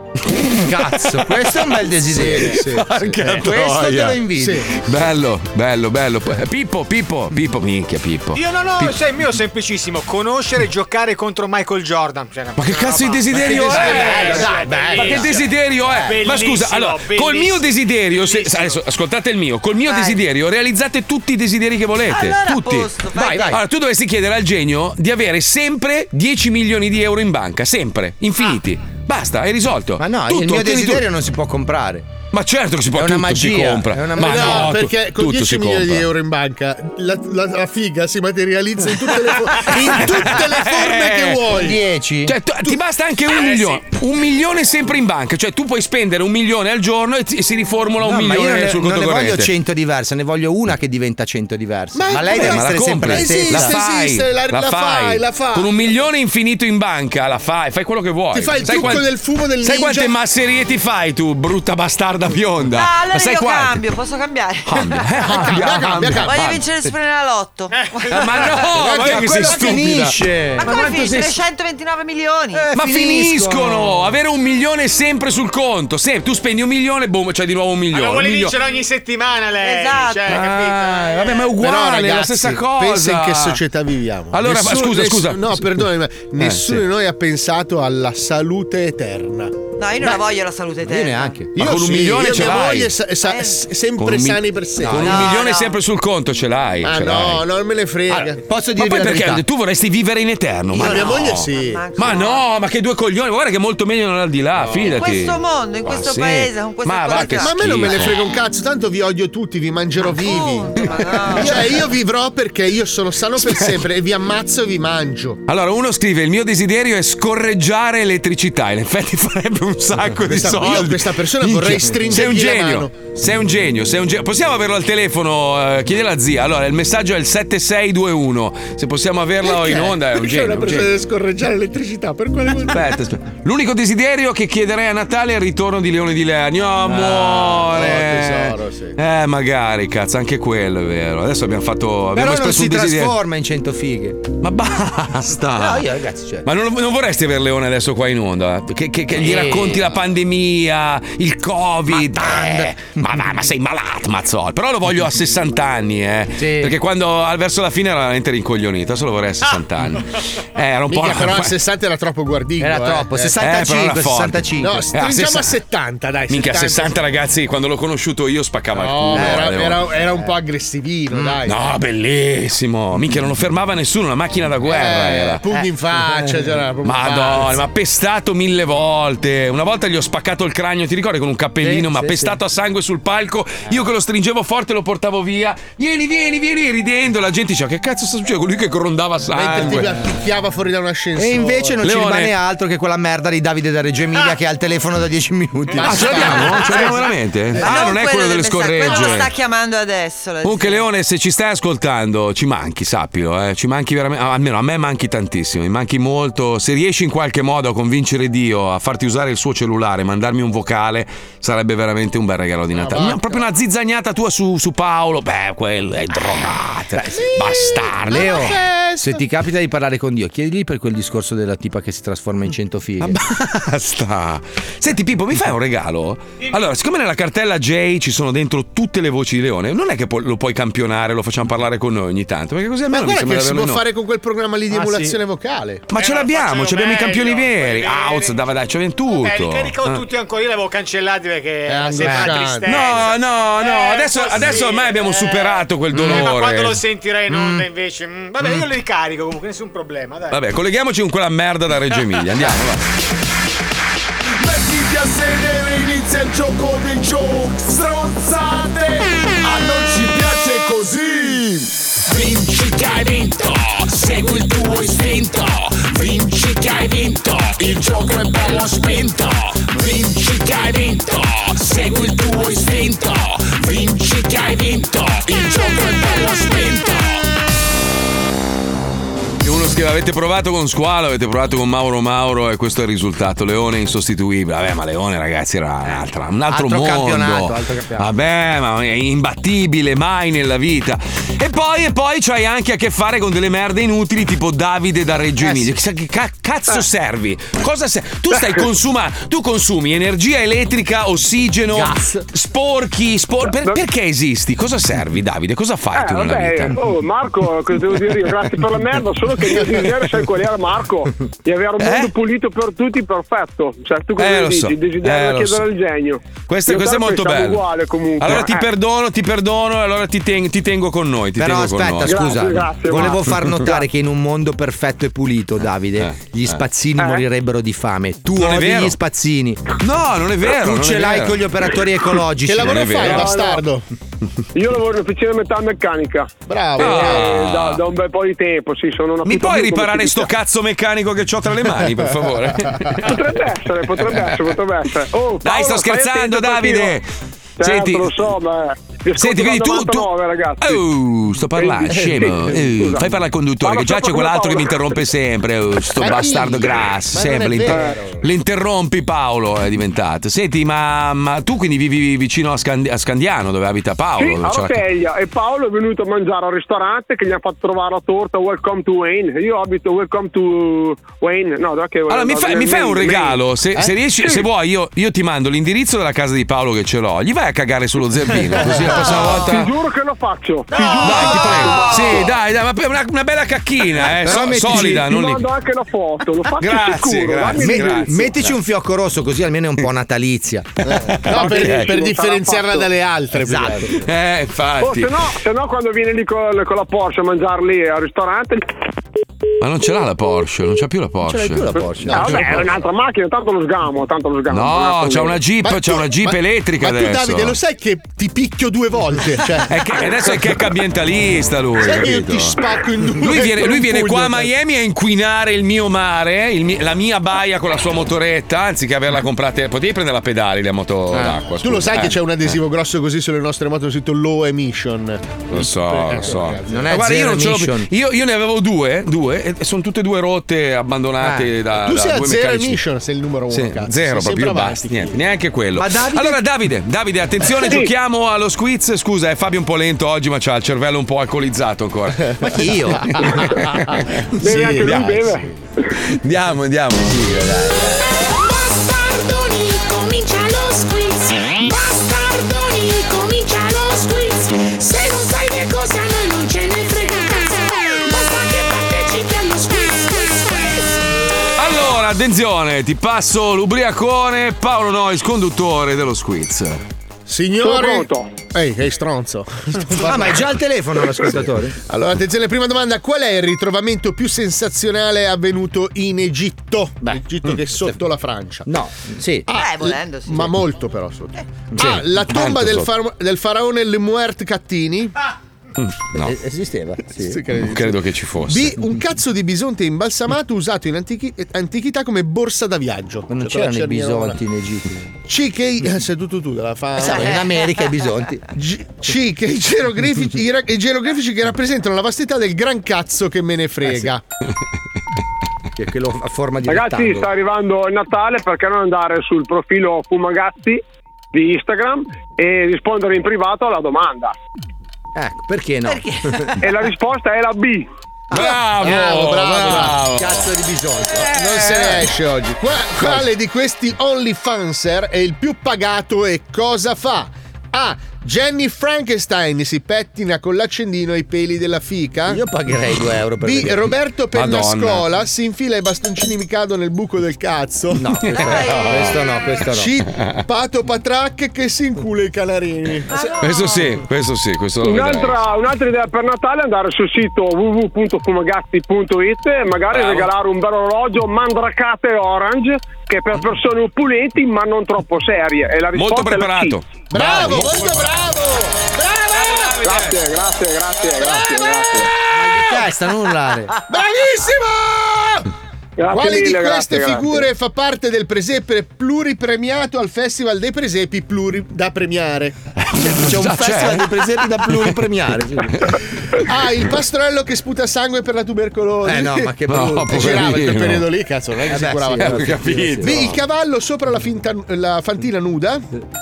Cazzo, questo è un bel desiderio. Porca Questo te lo invidio. Bello, bello, bello. Pippo, Pippo, Pippo, minchia, Pippo. Io non ho, sai, il mio è semplicissimo, conoscere e giocare contro Michael Jordan. Cioè, Ma che cazzo di desiderio Ma è? desiderio, Dai, dai, Ma che desiderio è? Ma scusa, allora, col bellissimo. mio desiderio, se- adesso ascoltate il mio, col mio Vai. desiderio realizzate tutti i desideri che volete. Allora, tutti. posto, vai, vai. Allora, tu dovresti chiedere al genio di avere sempre 10 milioni di euro in banca, sempre, infiniti. Basta, hai risolto. Ma no, Tutto, il mio desiderio tutto. non si può comprare. Ma certo che si può È una tutto si magia, compra. è una Ma magia. no, No, tu- perché con tutto 10 si milioni di euro in banca la, la- la figa si materializza in tutte le, fo- in tutte le forme che Eh, vuoi. 10. Cioè, tu- ti basta anche un milione. Un milione sempre in banca. Cioè, tu puoi spendere un milione al giorno e, ti- e si riformula un No, ma io milione non ne, sul non conto ne voglio corrente. 100 diverse, ne voglio una che diventa 100 diverse. Ma, Ma lei deve ma la essere sempre la compri. Esiste, la stessa. fai, esiste, la- la fai, la fai. Con un milione infinito in banca, la fai, fai quello che vuoi. Ti fai il Sai trucco del fumo del Sai quante masserie ti fai tu, brutta bastarda bionda? Ah, Ma allora sai io quante? cambio, posso cambiare? Cambia, eh, cambia, cambia, cambia. cambia. Voglio vincere il Superenalotto. Eh, Ma no, ma che sei quello stupida. finisce. Ma come quanto finisce? sei- 129 milioni. Ma finiscono. finiscono! Avere un milione sempre sul conto. Se tu spendi un milione, boom, c'è di nuovo un Ma milione. lo vuole milione. vincere ogni settimana lei. Esatto. Cioè, Ah, capito? vabbè, ma è Però uguale, è la ragazzi, stessa cosa. pensa in che società viviamo. Allora, ma scusa, nessuno- scusa. No, perdonami, ma nessuno sì. di noi ha pensato alla salute eterna. No, io non la voglio la salute eterna. Io neanche. Ma Io con un sì, milione io ce mia l'hai. moglie sa- sa- Eh. sempre Con un mi- sani per sempre. Con un No, milione no. sempre sul conto ce l'hai. Ah ce no, l'hai. non me ne frega. Allora, posso Ma dirvi poi la perché verità? tu vorresti vivere in eterno? Ma Io, mia no. moglie sì. Ma no, ma che due coglioni, guarda che è molto meglio non al di là, fidati. In questo mondo, in Ma questo sì. paese, con queste ma va, cose che. Ma a me non me ne schifo. frega un cazzo, tanto vi odio tutti, vi mangerò vivi. Cioè, io vivrò perché io sono sano per sempre e vi ammazzo e vi mangio. Allora, uno scrive: Il mio desiderio è scorreggiare elettricità. In effetti farebbe un sacco di Questa- soldi. io questa persona vorrei stringergli Sei un genio. Sei un genio, sei un genio. Possiamo averlo al telefono? Eh, chiedi alla zia. Allora, il messaggio è il 7621. Se possiamo averlo Perché? in onda, è un Perché genio. una un persona genio. deve scorreggiare l'elettricità? Per quale motivo? Aspetta, aspetta. L'unico desiderio che chiederei a Natale è il ritorno di Leone di Lea. No, amore. oh, tesoro, sì. Eh, magari, cazzo, anche quello è vero. Adesso abbiamo fatto. Abbiamo Però non si trasforma in 100 fighe. Ma basta. No, io ragazzi, cioè. Ma non, non vorresti avere Leone adesso qua in onda? Che, che- che gli Eh. racconti la pandemia, il covid. Eh, ma, ma, ma sei malato, Mazzol. Però lo voglio a 60 anni, eh. Perché quando al- verso la fine era veramente rincoglionito. Adesso lo vorrei a 60 anni. Eh, era un po'. Minchia, però a 60 era troppo guardino. Era eh. troppo, Eh. 65, Eh, però era forte. 65. No, Eh, a stringiamo 60. a 70, dai. Minchia, 70. 60 ragazzi, quando l'ho conosciuto io spaccava il No, culo. era, Leone. era- era un po' aggressivino, dai. No, bellissimo. Minchia, non lo fermava nessuno, una macchina da guerra Eh, era. pugni in faccia, c'era proprio Madonna, ma pestato mille volte. Una volta gli ho spaccato il cranio, ti ricordi con un cappellino, Sì, ma sì, pestato a sangue sul palco. Io che lo stringevo forte lo portavo via. Vieni, vieni, vieni, ridendo. La gente diceva: Che cazzo sta succedendo? Lui che grondava Mentre ti sangue. picchiava fuori da un ascensore. E invece non ci Leone. rimane altro che quella merda di Davide da Reggio Emilia che ha il telefono da 10 minuti. Ah, ce l'abbiamo? Ce l'abbiamo veramente? Ma Ah, non è quello del delle messaggio, Quello lo sta scorregge. chiamando adesso. Comunque, Leone, se ci stai ascoltando, ci manchi, sappilo, eh. Ci manchi veramente. Almeno a me manchi tantissimo, mi manchi molto. Se riesci in qualche modo a convincere Dio a farti usare il suo cellulare, mandarmi un vocale, sarebbe veramente un bel regalo di Natale. No, proprio una zizzagnata tua su, su Paolo. Beh, quello è drogata. Bastardo. Leo, se ti capita di parlare con Dio, chiedigli per quel discorso della tipa che si trasforma in 100 fighe. Basta. Senti, Pippo, mi fai un regalo? Allora, siccome nella cartella J ci sono dentro tutte le voci di Leone, non è che lo puoi campionare, lo facciamo parlare con noi ogni tanto, perché così Ma almeno mi guarda sembra che si può fare con quel programma lì di Ah, emulazione vocale. Ma ce l'abbiamo, ci abbiamo i campioni veri. Dai, ci abbiamo tutto. Eh, li carico Eh. tutti ancora, io li avevo cancellati perché È sembra una angosciante. tristezza. No, no, no, Eh, adesso, adesso ormai abbiamo eh. superato quel Eh, dolore. ma quando lo sentirai in onda invece. mm, vabbè, io li ricarico comunque, nessun problema. Dai. Vabbè, colleghiamoci con quella merda da Reggio Emilia. Andiamo, va. Mettiti a sedere, inizia il gioco dei giochi Stronzate A non ci piace così Vinci che hai vinto Segui il tuo istinto Vinci che hai vinto Il gioco è bello spinto Vinci che hai vinto Segui il tuo istinto Vinci che hai vinto E Uno scrive: Avete provato con Squalo, avete provato con Mauro Mauro e questo è il risultato. Leone insostituibile. Vabbè, ma Leone, ragazzi, era un'altra, un altro, Altro mondo. campionato, altro campionato. Vabbè, ma è imbattibile, mai nella vita. E poi, e poi c'hai anche a che fare con delle merde inutili, tipo Davide da Eh, Reggio Emilia. Chissà che ca- cazzo servi? Cosa serve? Tu stai consumando, tu consumi energia elettrica, ossigeno, Gas. sporchi, spor- per- perché esisti? Cosa servi, Davide? Cosa fai Eh, tu nella vabbè, vita? oh, Marco, cosa devo dire io? Grazie per la merda, solo che io desiderio sai qual era Marco? Di avere un mondo pulito per tutti, perfetto. Cioè, tu cosa Eh, lo dici? so. Desiderio Eh, chiedere so. al genio. Questo, questo è molto bello. uguale comunque. Allora ti Eh. perdono, ti perdono e allora ti, ten- ti tengo con noi. Ti Però tengo con aspetta, noi. scusa, volevo far notare che in un mondo perfetto e pulito, Davide, gli spazzini Eh. morirebbero di fame. Tu Non odi gli spazzini. No, non è vero. Tu ce l'hai con gli operatori ecologici. Che lavoro fai, bastardo? Io lavoro in officina metalmeccanica. Bravo. Eh, da, un bel po' di tempo, sì, sono una Mi puoi riparare sto cazzo meccanico che ho tra le mani, per favore? Potrebbe essere, potrebbe essere, potrebbe essere. Oh, Dai, Paolo, sto stai scherzando, Davide. perché io- Certo, Senti- lo so, ma Senti, quindi tu- tu- 99, ragazzi. Oh, sto parlando, Quindi- scemo. sì, Eh, scusa. fai parlare al conduttore, che già c'è quell'altro che mi interrompe sempre. Oh, sto bastardo grasso. Sempre l'inter- l'interrompi, Paolo. È diventato. Senti, ma, ma tu quindi vivi vicino a, Scandi- a Scandiano, dove abita Paolo? Sì, a la- Roteglia e Paolo è venuto a mangiare al ristorante che gli ha fatto trovare la torta Welcome to Wayne. Io abito Welcome to Wayne. No, dov'è che Allora, mi, fai- mi fai un regalo? Se, se riesci, Eh? Sì. se vuoi, io, io ti mando l'indirizzo della casa di Paolo che ce l'ho. Gli vai a cagare sullo zerbino. Così la prossima volta. Ti giuro che lo faccio. Ti giuro. Dai, ti prego. Sì, dai, dai, ma una, una bella cacchina, eh, so- solida. Ti Non li- mando anche la foto, lo faccio Grazie, sicuro. grazie, dammi Me- l'indirizzo. mettici un fiocco rosso così almeno è un po' natalizia. No, per, per differenziarla dalle altre. più Esatto. Eh, Oh, infatti. se, no, se no, quando viene lì con, con la Porsche a mangiare lì al ristorante, Ma non ce l'ha la Porsche, non c'ha più la Porsche. No, vabbè, è un'altra macchina, tanto lo sgamo, tanto lo sgamo. No, c'ha una Jeep, Ma c'ha tu- una Jeep ma- elettrica ma tu, adesso. Davide, lo sai che ti picchio due volte? Cioè, È che- adesso è checca ambientalista lui. Sai che io ti spacco in due Lui viene, lui viene qua a. Miami a inquinare il mio mare, il mi- la mia baia con la sua motoretta, anziché averla comprata. Potevi prendere la pedali, la moto d'acqua. Tu lo scusa. sai che Eh, c'è un adesivo grosso così sulle nostre moto scritto low emission. Lo so, Ecco, lo so. ragazzi. Non è guarda, io, non ce io, io ne avevo due, due, e sono tutte e due rotte, abbandonate Eh. da. Tu da sei a due zero meccanici. emission, sei il numero uno. Sì, cazzo. zero, Sei proprio basta, niente, neanche quello. Davide- Allora, Davide, Davide, attenzione, Sì. giochiamo allo squiz. Scusa, è Fabio un po' lento oggi, ma c'ha il cervello un po' alcolizzato ancora. Ma chi io? Lui, dai, beve. Andiamo, andiamo. sigla, dai. Bastardoni, comincia lo squiz. Bastardoni, comincia lo squiz. Se non sai che cosa noi non ce ne frega un cazzo. Basta che partecipi allo squiz, quiz, quiz. Allora, attenzione, ti passo l'ubriacone Paolo Nois, conduttore dello squiz. Pronto. Ehi, che stronzo. Ah, ma è già al telefono l'ascoltatore? Allora, attenzione, prima domanda: qual è il ritrovamento più sensazionale avvenuto in Egitto? Egitto che è sotto la Francia. No, sì. Eh, volendo, sì. Ma molto però sotto. Sì, Ah, la tomba del, far- del faraone Lemuert Cattini. No, Eh, Esisteva? Sì. Sì, credo di sì. credo che ci fosse. B. Un cazzo di bisonte imbalsamato usato in antichi- antichità come borsa da viaggio. Ma non Cioè, c'erano i bisonti in Egitto. C. Che i- eh, sei tu, tu, della fa. Esatto, in America i bisonti. G- C. Che i geroglifici, i, ra- i geroglifici che rappresentano la vastità del gran cazzo che me ne frega. Che, che lo a forma di Ragazzi, rettangolo. sta arrivando il Natale, perché non andare sul profilo Fumagazzi di Instagram e rispondere in privato alla domanda? Ecco, perché no? E la risposta è la B. Bravo, Bravo, bravo, bravo. Cazzo di bisonte. Non se ne esce oggi. Qua- quale di questi OnlyFanser è il più pagato e cosa fa? A. Jenny Frankenstein si pettina con l'accendino ai peli della fica. Io pagherei 2 euro per B. vedere. Roberto Pennascola Madonna. si infila i bastoncini mi cado nel buco del cazzo. No, questo, no, questo no. C. Pato Patrac che si incula i canarini. Questo sì, questo sì, questo. Un'altra, un'altra idea per Natale è andare sul sito www.fumagazzi.it e magari Bravo. regalare un bel orologio Mandracate Orange che è per persone opulenti ma non troppo serie. E la risposta Molto è la preparato. C. Bravo, molto bravo! Bravo! Grazie, grazie, grazie, grazie, grazie. Testa, non urlare. Bravissimo! Grazie Quali di mille, queste grazie, figure fa parte del presepe pluripremiato al Festival dei Presepi pluri da premiare? C'è un festival di presepi da pluripremiare. Ah, il pastrello che sputa sangue per la tubercolosi. Eh no, ma che No, brutto. E girava quel periodo lì, cazzo, non è che Eh si beh, curava sì. Ho capito. B, il cavallo sopra la, finta- la fantina nuda.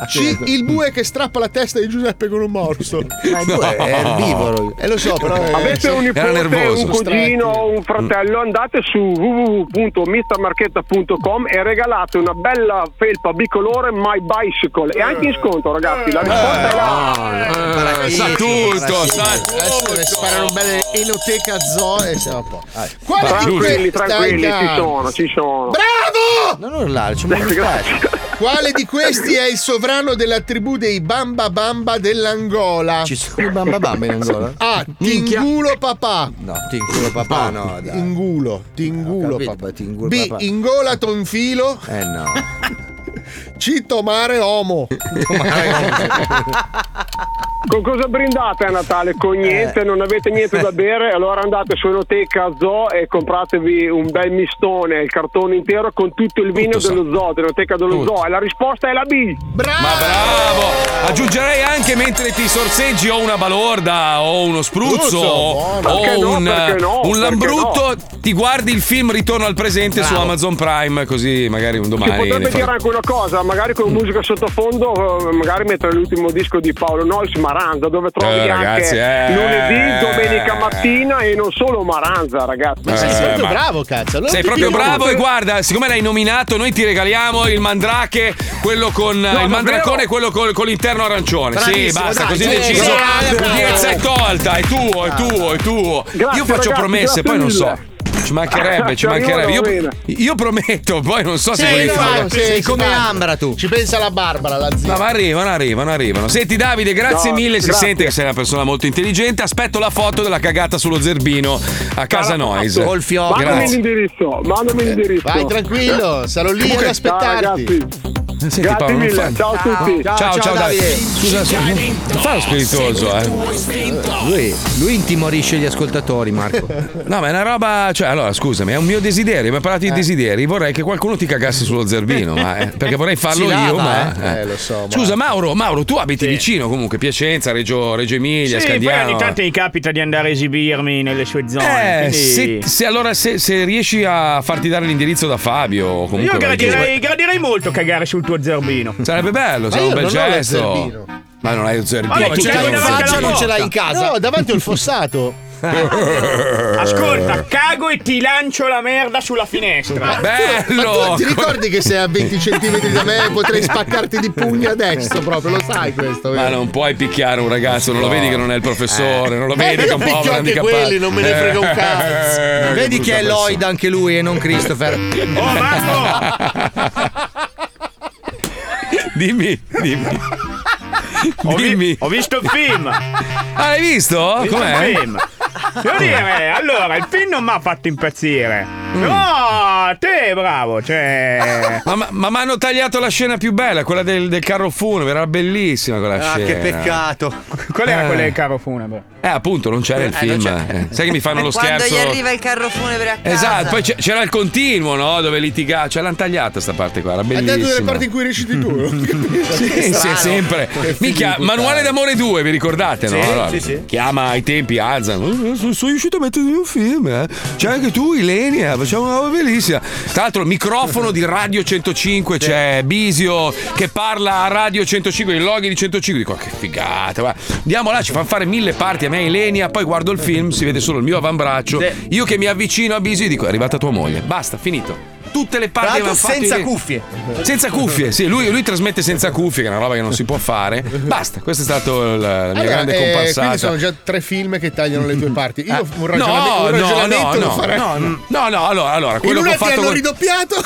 C, il bue che strappa la testa di Giuseppe con un morso. Ma il bue è erbivoro. E lo so, però. è- Avete un nipote, nervoso. un cugino un fratello, andate su www.mistermarchetta.com e regalate una bella felpa bicolore My Bicycle e anche in sconto, ragazzi. La risposta è la Eh, sa tutto, sa ne sparano belle enoteca zoo e siamo a po'. Quale di Tranquilli, tranquilli, ci sono, ci sono. Bravo! Non urlare, un Grazie. Quale di questi è il sovrano della tribù dei Bamba Bamba dell'Angola? Ci sono i bamba bamba in Angola? A. Tingulo papà. No, ti inculo papà, no, dai. Tingulo, tingulo capito, papà. ma tingulo B. Ingola tonfilo. Eh no. C. Tomare omo. Con cosa brindate a Natale? Con Eh. niente, non avete niente da bere? Allora andate su Enoteca Zoo e compratevi un bel mistone, il cartone intero con tutto il vino Tutto dello zoo, dell'Enoteca dello Tutto. zoo. E la risposta è la B. Ma bravo! Aggiungerei anche mentre ti sorseggi o una balorda o uno spruzzo o, no, un, no, un lambrutto, ti guardi il film Ritorno al presente su Amazon Prime, così magari un domani. ne potrebbe dire anche una cosa, magari con musica sottofondo, eh, magari mettere l'ultimo disco di Paolo Nois, Maranza, dove trovi Eh, anche ragazzi, eh. lunedì, domenica mattina e non solo Maranza, ragazzi. Ma sei Eh, proprio bravo, cazzo. Allora Sei proprio bravo e guarda, siccome l'hai nominato, noi ti regaliamo il mandrake, quello con il davvero? mandracone e quello col- con l'interno arancione. sì, Bravissimo, basta, dai, così sì, deciso. sì, bravo. L'udienza è tolta, è tuo, è tuo, è tuo. Grazie, Io faccio ragazzi, promesse, poi non mille. so. Ci mancherebbe, ci mancherebbe. Io, io prometto, poi non so se Sì, voi no, fare. sì, Sei si come fa. Ambra tu. Ci pensa la Barbara, la zia. No, ma arrivano, arrivano, arrivano. Senti Davide, grazie No, mille, si grazie. sente che sei una persona molto intelligente. Aspetto la foto della cagata sullo zerbino a casa Noise. Col fiocco. Mandami Grazie. l'indirizzo, mandami l'indirizzo. Vai tranquillo, sarò lì ad Ciao aspettarti. Senti, Grazie Paolo, mille, fa- ciao a tutti. Ciao, ciao, ciao, Davide. Davide. Scusa, scusa, non fa lo spiritoso, eh. Lui, lui intimorisce gli ascoltatori, Marco. No, ma è una roba. Cioè, allora, scusami, è un mio desiderio. Mi hai parlato di desideri. Vorrei che qualcuno ti cagasse sullo zerbino. ma, eh, perché vorrei farlo Si io, lava, ma. Eh, lo so. ma- Scusa, Mauro, Mauro, tu abiti vicino comunque, Piacenza, Reggio, Reggio Emilia, Sì, poi Scandiano. ogni tanto mi capita di andare a esibirmi nelle sue zone. Eh, quindi- se, se allora se, se riesci a farti dare l'indirizzo da Fabio, o comunque Io gradirei, gradirei molto cagare sul tuo zerbino. sarebbe bello, sarebbe un bel gesto. Ma non hai lo zerbino. Vabbè, tu cago hai un davanti alla zerbino? non ce l'hai in porta. casa. No, davanti al fossato. Ascolta, cago e ti lancio la merda sulla finestra. Ma Bello! tu ti ricordi che sei a 20 cm da me e potrei spaccarti di pugni a destra proprio, lo sai questo. Ma vero? non puoi picchiare un ragazzo, non lo vedi che non è il professore, non lo vedi Eh, che è un po' anche handicappato. quelli, non me ne frega un cazzo. Eh, Vedi che è Lloyd anche lui e non Christopher. Oh, Marco! Dimmi, dimmi. Ho, vi- ho visto il film. Ah, l'hai visto? Ho visto Com'è? il film. Devo dire, allora, il film non mi ha fatto impazzire. Mm. No, te bravo, cioè. Ma mi hanno tagliato la scena più bella, quella del, del carro funebre, era bellissima quella Ah, scena. che peccato. Qual era Eh. quella del carro funebre? Eh, appunto, non c'era il Eh, non film. c'è. Eh, Sai che mi fanno lo Quando scherzo. gli arriva il carro funebre a casa. Esatto, poi c'era il continuo, no? Dove litiga. Ce l'hanno tagliata sta parte qua, era È dato bellissima. delle parti in cui reciti tu. Sì, sì, sempre. Minchia, Manuale d'amore 2, vi ricordate, no? Sì, Allora, sì, sì. Chiama ai tempi Azan. "Oh, sono- Sono riuscito a mettere in un film, eh. C'è anche tu, Ilenia, facciamo una roba bellissima. Tra l'altro, il microfono di Radio 105, c'è Bisio che parla a Radio 105, i loghi di 105. Dico, che figata, guarda. Andiamo là, ci fanno fare mille parti a me e Ilenia, poi guardo il film, si vede solo il mio avambraccio. Io che mi avvicino a Bisio e dico, è arrivata tua moglie. Basta, finito. Tutte le parti avevano fatto senza i- cuffie. Senza cuffie, sì, lui, lui trasmette senza cuffie, che è una roba che non si può fare. Basta, questa è stata la, la mia Allora, grande eh, comparsata. quindi sono già tre film che tagliano le due parti. Io un, No, ragionamento, un no, no, ragionamento lo no, farei. no, no, no, allora, allora quello che ho ti fatto hanno con- ridoppiato.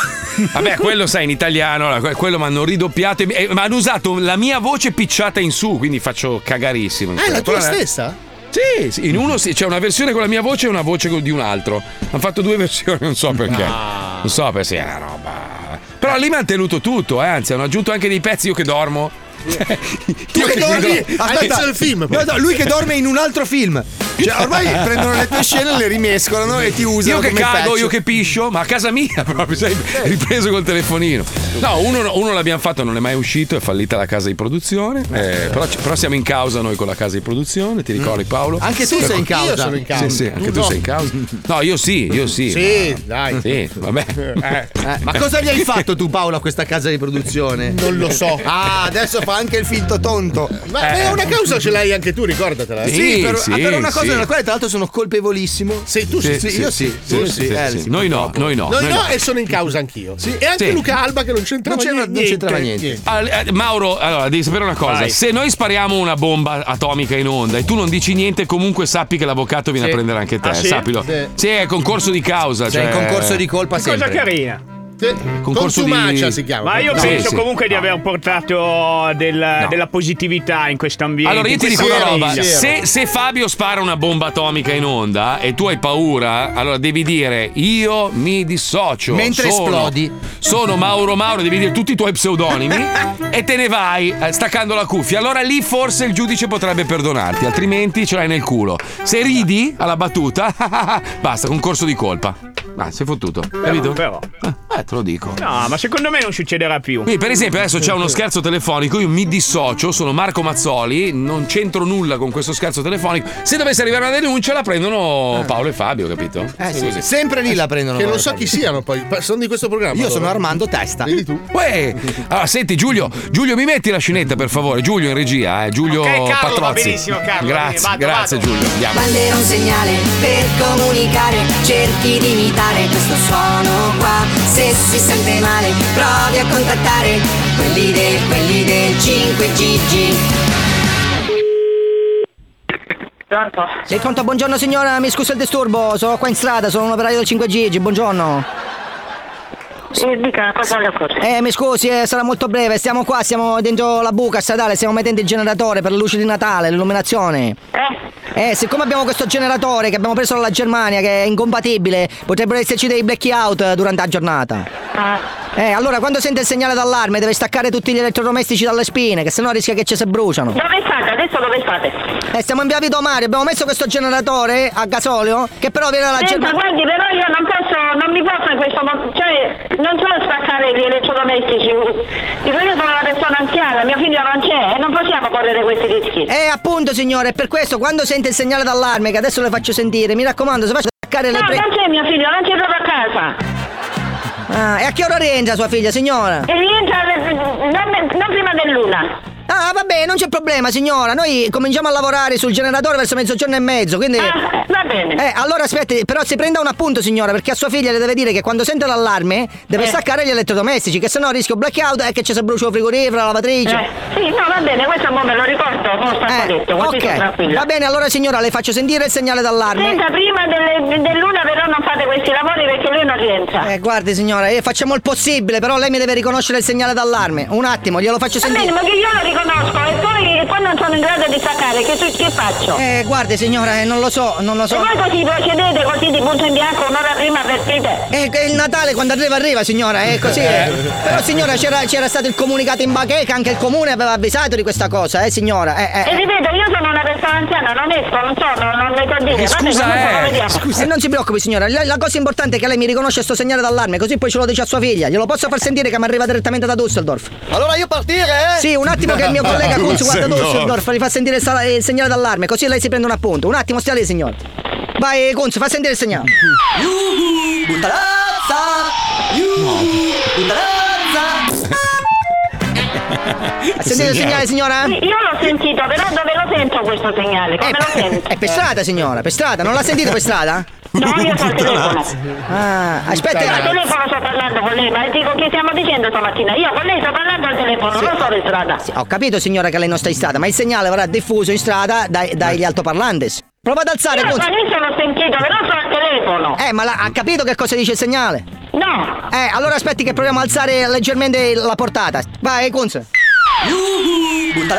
Vabbè, quello sai in italiano, quello mi hanno ridoppiato, e mi- eh, ma hanno usato la mia voce picciata in su, quindi faccio cagarissimo. Ah, è la tua Quella- stessa? Sì, sì, in uno sì, c'è una versione con la mia voce e una voce di un altro. Hanno fatto due versioni, non so perché. Non so perché è una roba. Però lì mi hanno tenuto tutto, eh, anzi, hanno aggiunto anche dei pezzi io che dormo. Tu che dormi? Aspetta, il film. No, no, lui che dorme in un altro film. Cioè, ormai prendono le tue scene, le rimescolano e ti usano Io che come cago, patch. io che piscio, ma a casa mia proprio, sai, ripreso col telefonino. No, uno, uno l'abbiamo fatto, non è mai uscito, è fallita la casa di produzione. eh, però, ci- però siamo in causa noi con la casa di produzione, ti ricordi Paolo? Anche tu Per- sei in causa. Io sono in causa. Sì, sì, anche tu no. sei in causa. No, io sì, io sì. Sì, ma- dai. Sì, vabbè. Eh, Eh, ma cosa gli hai fatto tu Paolo a questa casa di produzione? Non lo so. Ah, adesso fa anche il finto tonto. Ma Eh. eh, una causa ce l'hai anche tu, ricordatela. Sì, Sì, per, sì, ah, per una cosa cosa sì. nella quale tra l'altro sono colpevolissimo. Sì, tu Sì, sì, sì, io sì. Noi no, noi no. Noi no, e sono in causa anch'io. E anche Sì. Luca Alba che non c'entrava niente. non c'entrava niente. Eh, Mauro, allora devi sapere una cosa: se noi spariamo una bomba atomica in onda e tu non dici niente, comunque sappi che l'avvocato viene a prendere anche te. Ah, sì? Sappilo. Sì. È concorso di causa. Cioè, in concorso di colpa Cosa sempre. carina. Sì. Concorso Contumacia di- si chiama. Ma io No, penso sì, sì. comunque di aver portato del- No. della positività in questo ambiente. Allora io ti dico questa una roba, se, se Fabio spara una bomba atomica in onda e tu hai paura, allora devi dire io mi dissocio. Mentre sono, esplodi. Sono Mauro Mauro, devi dire tutti i tuoi pseudonimi e te ne vai eh, staccando la cuffia. Allora lì forse il giudice potrebbe perdonarti, altrimenti ce l'hai nel culo. Se ridi alla battuta, basta, concorso di colpa. Ah, sei fottuto, capito? Però. Eh, te lo dico. No, ma secondo me non succederà più. Quindi, per esempio, adesso c'è uno scherzo telefonico. Io mi dissocio, sono Marco Mazzoli, non c'entro nulla con questo scherzo telefonico. Se dovesse arrivare una denuncia, la prendono Paolo e Fabio, capito? Eh sì, Così. sempre lì la prendono. Che non so chi siano poi. Sono di questo programma. Io sono. Armando Testa. Vedi tu? Uè, allora senti Giulio, Giulio mi metti la scenetta per favore, Giulio in regia, eh, Giulio Ok, Carlo, va Patrozzi. benissimo, Carlo, Grazie, vado, grazie vado. Giulio, andiamo. Bandera un segnale per comunicare, cerchi di imitare questo suono qua. Se si sente male, provi a contattare quelli del, quelli del 5GG. Sei pronto? Buongiorno signora, mi scusa il disturbo, sono qua in strada, sono un operaio del 5G, buongiorno. Sì, dica, cosa le occorre? Eh, mi scusi, eh, sarà molto breve, stiamo qua, siamo dentro la buca stradale, stiamo mettendo il generatore per le luci di Natale, l'illuminazione. Eh, siccome abbiamo questo generatore che abbiamo preso dalla Germania, che è incompatibile, potrebbero esserci dei blackout durante la giornata. Eh, allora quando sente il segnale d'allarme deve staccare tutti gli elettrodomestici dalle spine, che sennò rischia che ci si bruciano. Dove state? Adesso dove state? Eh, stiamo in via Vito Mario, abbiamo messo questo generatore a gasolio che però viene dalla Germania. guardi, però io non posso, non mi posso in questo modo, cioè, non so spaccare gli elettrodomestici. Io sono una persona anziana, mio figlio non c'è e non possiamo correre questi rischi. Eh, appunto, signore, per questo quando sente il segnale d'allarme, che adesso le faccio sentire, mi raccomando, se faccia staccare le No, pre... non c'è mio figlio, non c'è proprio a casa. Ah, e a che ora rientra sua figlia, signora? E rientra non, non prima dell'una. Ah, vabbè, non c'è problema, signora. Noi cominciamo a lavorare sul generatore verso mezzogiorno e mezzo, quindi. Ah, va bene. Eh, allora aspetti, però si prenda un appunto, signora, perché a sua figlia le deve dire che quando sente l'allarme deve Eh. staccare gli elettrodomestici, che sennò rischio blackout e che ci si brucia il frigorifero, la lavatrice. Eh, sì, no, va bene, questo mo me lo ricordo, mo sta detto, così sono ok, tranquilla. va bene, allora signora, le faccio sentire il segnale d'allarme. Senta, prima delle- dell'una però non fate questi lavori perché lui non rientra. Eh, guardi signora, eh, facciamo il possibile, però lei mi deve riconoscere il segnale d'allarme. Un attimo, glielo faccio Va sentire. bene, ma che io lo riconosco e poi quando non sono in grado di staccare, che, che faccio? Eh, guardi signora, eh, non lo so, non lo E so. voi così procedete così di punto in bianco un'ora prima per prite. Eh, che il Natale quando arriva arriva signora, è così. eh. Però signora c'era, c'era stato il comunicato in bacheca, anche il comune aveva avvisato di questa cosa, eh signora. Eh, eh, E ripeto, io sono una persona anziana, non esco, non so, non, so dire. Eh, scusa, eh, vediamo. E non si preoccupi signora, la, la cosa importante è che lei mi riconosce sto segnale d'allarme, così poi ce lo dice a sua figlia. Glielo posso far sentire che mi arriva direttamente da Düsseldorf. Allora io partire? Sì, un attimo che il mio collega Kunz guarda. Düsseldorf, gli fa sentire il, segnale d'allarme, così lei si prende un appunto. Un attimo, stia lì signora. Vai Kunz, fa sentire il segnale. Ha sentito il segnale signora? Sì, Io l'ho sentito, però dove lo sento questo segnale? Come lo sento? È per strada signora, per strada, non l'ha sentito per strada? No, io sono al telefono. Ah, aspetti. Al telefono sto parlando con lei, ma dico che stiamo dicendo stamattina. Io con lei sto parlando al telefono, non sono in strada. Ho capito signora che lei non sta in strada, ma il segnale verrà diffuso in strada dai- dagli altoparlantes. Prova ad alzare Io Kunz. all'inizio l'ho sentito, però sono al telefono. Eh, ma la- ha capito che cosa dice il segnale? No. Eh, allora aspetti che proviamo a alzare leggermente la portata. Vai, Kunz. Questa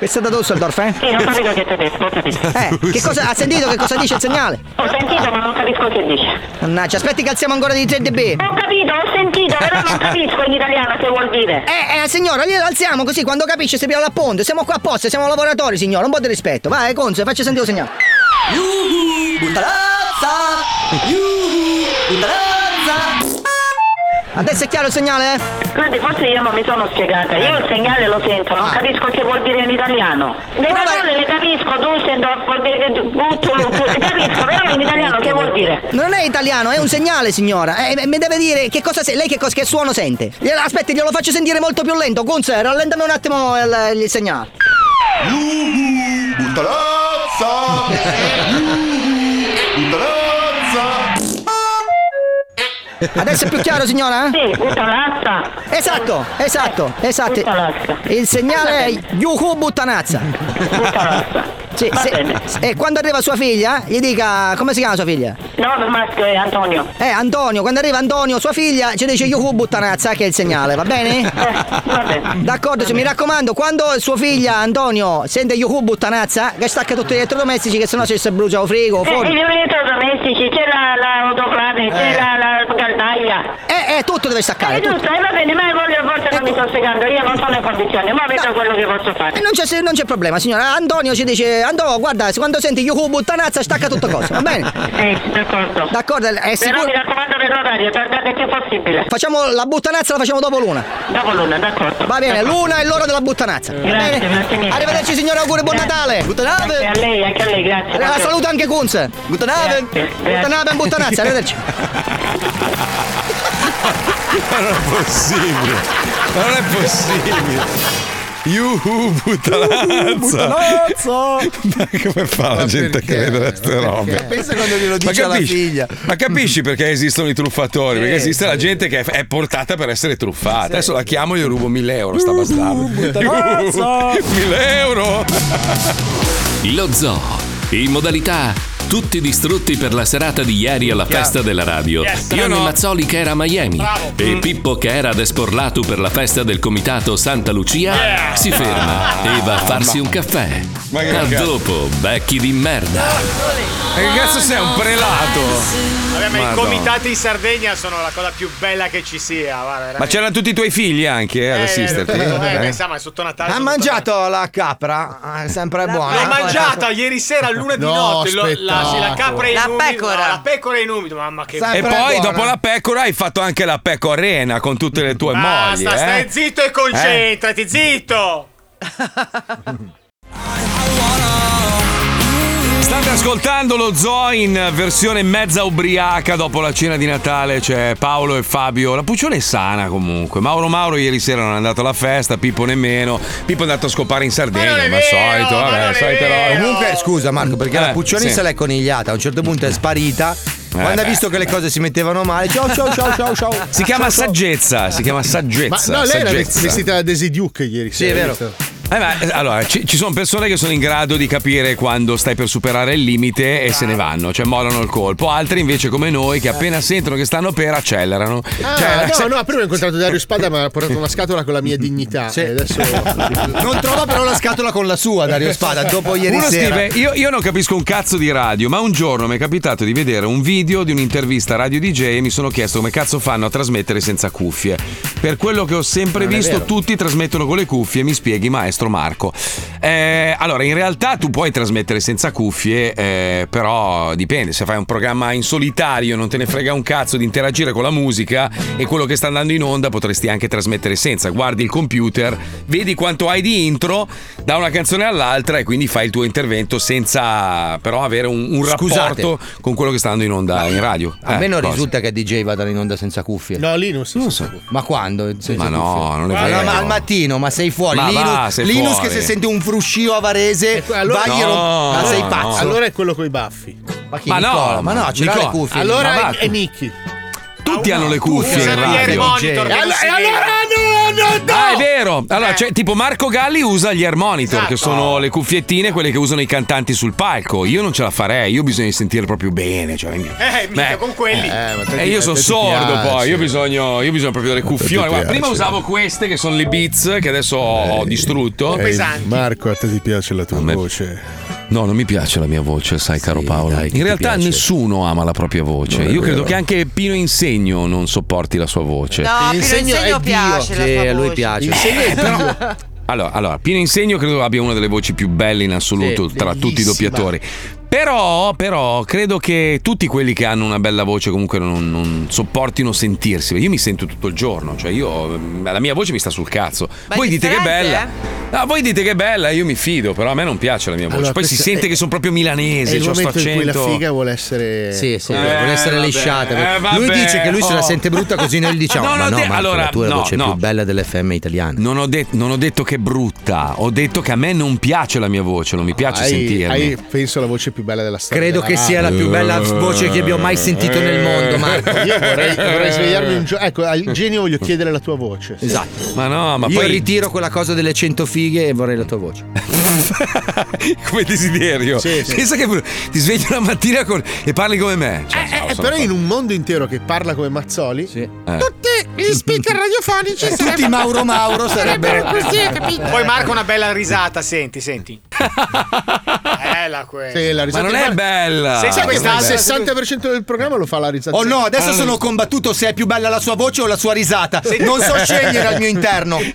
è da Düsseldorf, eh? Sì, ho capito che è tedesco, ho capito. Eh, che cosa, ha sentito che cosa dice il segnale? Ho sentito, ma non capisco che dice. Mannaggia, aspetti che alziamo ancora di 3 dB. Ho capito, ho sentito, però non capisco in italiano che vuol dire. Eh, eh, signora, glielo alziamo così quando capisce si piega l'appunto. Siamo qua apposta, siamo lavoratori, signora, un po' di rispetto. Vai, Conzo, faccia sentire il segnale. Adesso è chiaro il segnale? Guardi, forse io non mi sono spiegata. Io il segnale lo sento, non capisco che vuol dire in italiano. Le parole le capisco, Dusseldorf vuol dire butto, capisco, però in italiano che vuol dire? Non è italiano, è un segnale, signora. Eh, mi deve dire che cosa se- lei che, cosa, che suono sente. Eh, Aspetti, glielo faccio sentire molto più lento. Kunz, rallentami un attimo il, il segnale. Adesso è più chiaro, signora? Sì, buttanazza. Esatto, esatto, esatto. Il segnale è Yuhu Buttanazza. Sì, Va se- bene. E quando arriva sua figlia, gli dica come si chiama sua figlia? No, il maschio è Antonio. Eh, Antonio, quando arriva Antonio, sua figlia, ci dice Yuhu Buttanazza, che è il segnale, va bene? Va bene. D'accordo, se mi raccomando, quando sua figlia Antonio sente Yuhu Buttanazza, che stacca tutti gli elettrodomestici, che sennò ci si brucia o frigo o Eh, forno. gli elettrodomestici, c'è la, la autoclave, c'è Eh. la, la caldaia. Eh, eh, tutto deve staccare. Eh, giusto, eh, va bene, ma voglio forse non mi sto spiegando, io non sono in condizioni, ma vedo quello che posso fare. E non c'è, non c'è problema, signora. Antonio ci dice: Antonio, guarda, quando senti Yuhu Buttanazza, stacca tutto cosa, va bene? Sì, d'accordo. D'accordo, è Però sicuro. mi raccomando per l'orario, tardate il più possibile. Facciamo la buttanazza, la facciamo dopo l'una. Dopo l'una, d'accordo. Va bene, l'una è l'ora della buttanazza. Grazie, grazie mille. Arrivederci, signore, auguri, buon Natale. Buttanave. Grazie a lei, anche a lei, grazie. La saluto anche Kunz. Buttanave. Buttanave, buttanazza, arrivederci. Ma non è possibile. Ma non è possibile. Yuhu, puttanazza. Ma come fa la gente a credere a queste robe? Pensa quando glielo Ma dice alla capisci- figlia. Ma capisci perché esistono i truffatori? Perché esiste la gente che è, portata per essere truffata. Adesso la chiamo e gli rubo 1000 euro, sta bastardo. buttanazza. 1000 euro! Lo Zoo, in modalità tutti distrutti per la serata di ieri alla Chiaro. festa della radio. Yes, Tranne no. Mazzoli che era a Miami Bravo. e Mm. Pippo che era ad Esporlatu per la festa del comitato Santa Lucia Yeah. si ferma e va a farsi Ma- un caffè. Ma che a dopo, becchi di merda. E che cazzo sei, un prelato? Vabbè, ma i Madonna. comitati in Sardegna sono la cosa più bella che ci sia. Guarda, Ma c'erano tutti i tuoi figli anche eh, ad Eh, assisterti? Eh, Eh. beh, sa, ma è sotto Natale. Ha sono mangiato la capra? Ah, è sempre buona. L'ho mangiata ieri sera a luna di No, notte. lo- la, sì, la capra in La umido. pecora. la pecora in umido, mamma che E poi dopo la pecora hai fatto anche la pecorena con tutte le tue mogli. Basta, stai eh? zitto e concentrati, zitto. State ascoltando lo zoo in versione mezza ubriaca dopo la cena di Natale. C'è Paolo e Fabio. La Puccione è sana comunque. Mauro Mauro ieri sera non è andato alla festa, Pippo nemmeno. Pippo è andato a scopare in Sardegna, ma, al solito, vabbè, solite robe. Comunque, scusa Marco, perché Eh, la Puccioni sì. se l'è conigliata. A un certo punto è sparita. Quando ha beh. visto che le cose si mettevano male, ciao ciao ciao ciao ciao. Si chiama Ciao, ciao. saggezza, si chiama saggezza. Ma no, lei era saggezza. vestita da Daisy Duke ieri Sì, è sera. vero. Eh, ma, eh, allora, ci, ci sono persone che sono in grado di capire quando stai per superare il limite e se ne vanno, cioè mollano il colpo. Altri invece, come noi, che appena sentono che stanno per, accelerano. Ah, Cioè, no, se- no, prima ho incontrato Dario Spada, mi ha portato una scatola con la mia dignità. E adesso. Non trova però la scatola con la sua, Dario Spada, dopo ieri Uno sera. scrive: io, io non capisco un cazzo di radio, ma un giorno mi è capitato di vedere un video di un'intervista a Radio DJ e mi sono chiesto come cazzo fanno a trasmettere senza cuffie. Per quello che ho sempre Non visto, tutti trasmettono con le cuffie, mi spieghi, maestro Marco. Eh, allora, in realtà tu puoi trasmettere senza cuffie, eh, però dipende. Se fai un programma in solitario, non te ne frega un cazzo di interagire con la musica e quello che sta andando in onda, potresti anche trasmettere senza. Guardi il computer, vedi quanto hai di intro da una canzone all'altra e quindi fai il tuo intervento senza però avere un, un Scusate. rapporto con quello che sta andando in onda in radio. A Eh, me non cosa? risulta che DJ vadano in onda senza cuffie. No, Linus. Non so. Ma quando? Senza Ma no, cuffie? non è Ma no, vero. ma al mattino, ma sei fuori. Ma Linus, va, sei Linus fuori. che se sente un fruscio a Varese, allora- vai No, ma sei pazzo. Allora è quello con i baffi. Ma chi? Ma no, ma no, ce l'ha le cuffie. Allora è, è Nicky. Tutti hanno le cuffie in Sono gli air radio. monitor che E non allora, e no, no, no! Ah, è vero. Allora, c'è, tipo Marco Galli usa gli air monitor, che Esatto. sono le cuffiettine, quelle che usano i cantanti sul palco. Io non ce la farei, io bisogna sentire proprio bene. Cioè, Eh, mica con quelli. e io sono sordo poi, io bisogno, io bisogno proprio delle cuffione. Guarda, prima usavo queste che sono le Beats, che adesso ho distrutto. Ehi, Marco, a te ti piace la tua voce? No, non mi piace la mia voce, sai, caro Paolo. dai, In realtà piace. nessuno ama la propria voce. Io credo che anche Pino Insegno non sopporti la sua voce. No, Pino Insegno Insegno è Dio. piace la Sì, sua a lui piace. Insegno è Dio. Allora, allora, Pino Insegno credo abbia una delle voci più belle in assoluto Sì, tra tutti i bellissima. doppiatori. Però, però, credo che tutti quelli che hanno una bella voce comunque non, non sopportino sentirsi. Io mi sento tutto il giorno, cioè io, la mia voce mi sta sul cazzo. Ma è voi dite che è bella. eh? No, voi dite che è bella, io mi fido, però a me non piace la mia voce. Allora, Poi si sente è- che sono proprio milanese, È il c'ho sto momento in cui la accento. figa vuole essere. Sì, sì, Eh, vuole essere vabbè, lisciata. eh, vabbè, lui dice che lui se la oh. sente brutta così noi gli diciamo: No, Ma no, de- Marco, allora, la tua è la no, voce no. più bella dell'FM italiana. Non ho, det- non ho detto che è brutta, ho detto che a me non piace la mia voce, non mi piace Hai, sentirmi. hai, penso, la voce più bella della storia. Credo della che sia la più bella voce che abbia mai sentito nel mondo, Marco. Io vorrei, vorrei svegliarmi un giorno. Ecco, al genio voglio chiedere la tua voce. Esatto. Ma no, ma Io poi ritiro quella cosa delle 100 fighe e vorrei la tua voce. come desiderio. Sì, sì. Pensa che ti svegli una mattina con- e parli come me. Cioè, Eh, no, eh, sono però in un mondo intero che parla come Mazzoli, Eh. Tutti gli speaker radiofonici Tutti sarebbero- Mauro Mauro sarebbero- così, capito? Poi Marco una bella risata, senti, senti. Bella questa. Sì, la risata Ma non è bella. Sai che questa- il 60% del programma lo fa la risata. Oh no, adesso Ah, sono combattuto se è più bella la sua voce o la sua risata. Non so scegliere al mio interno.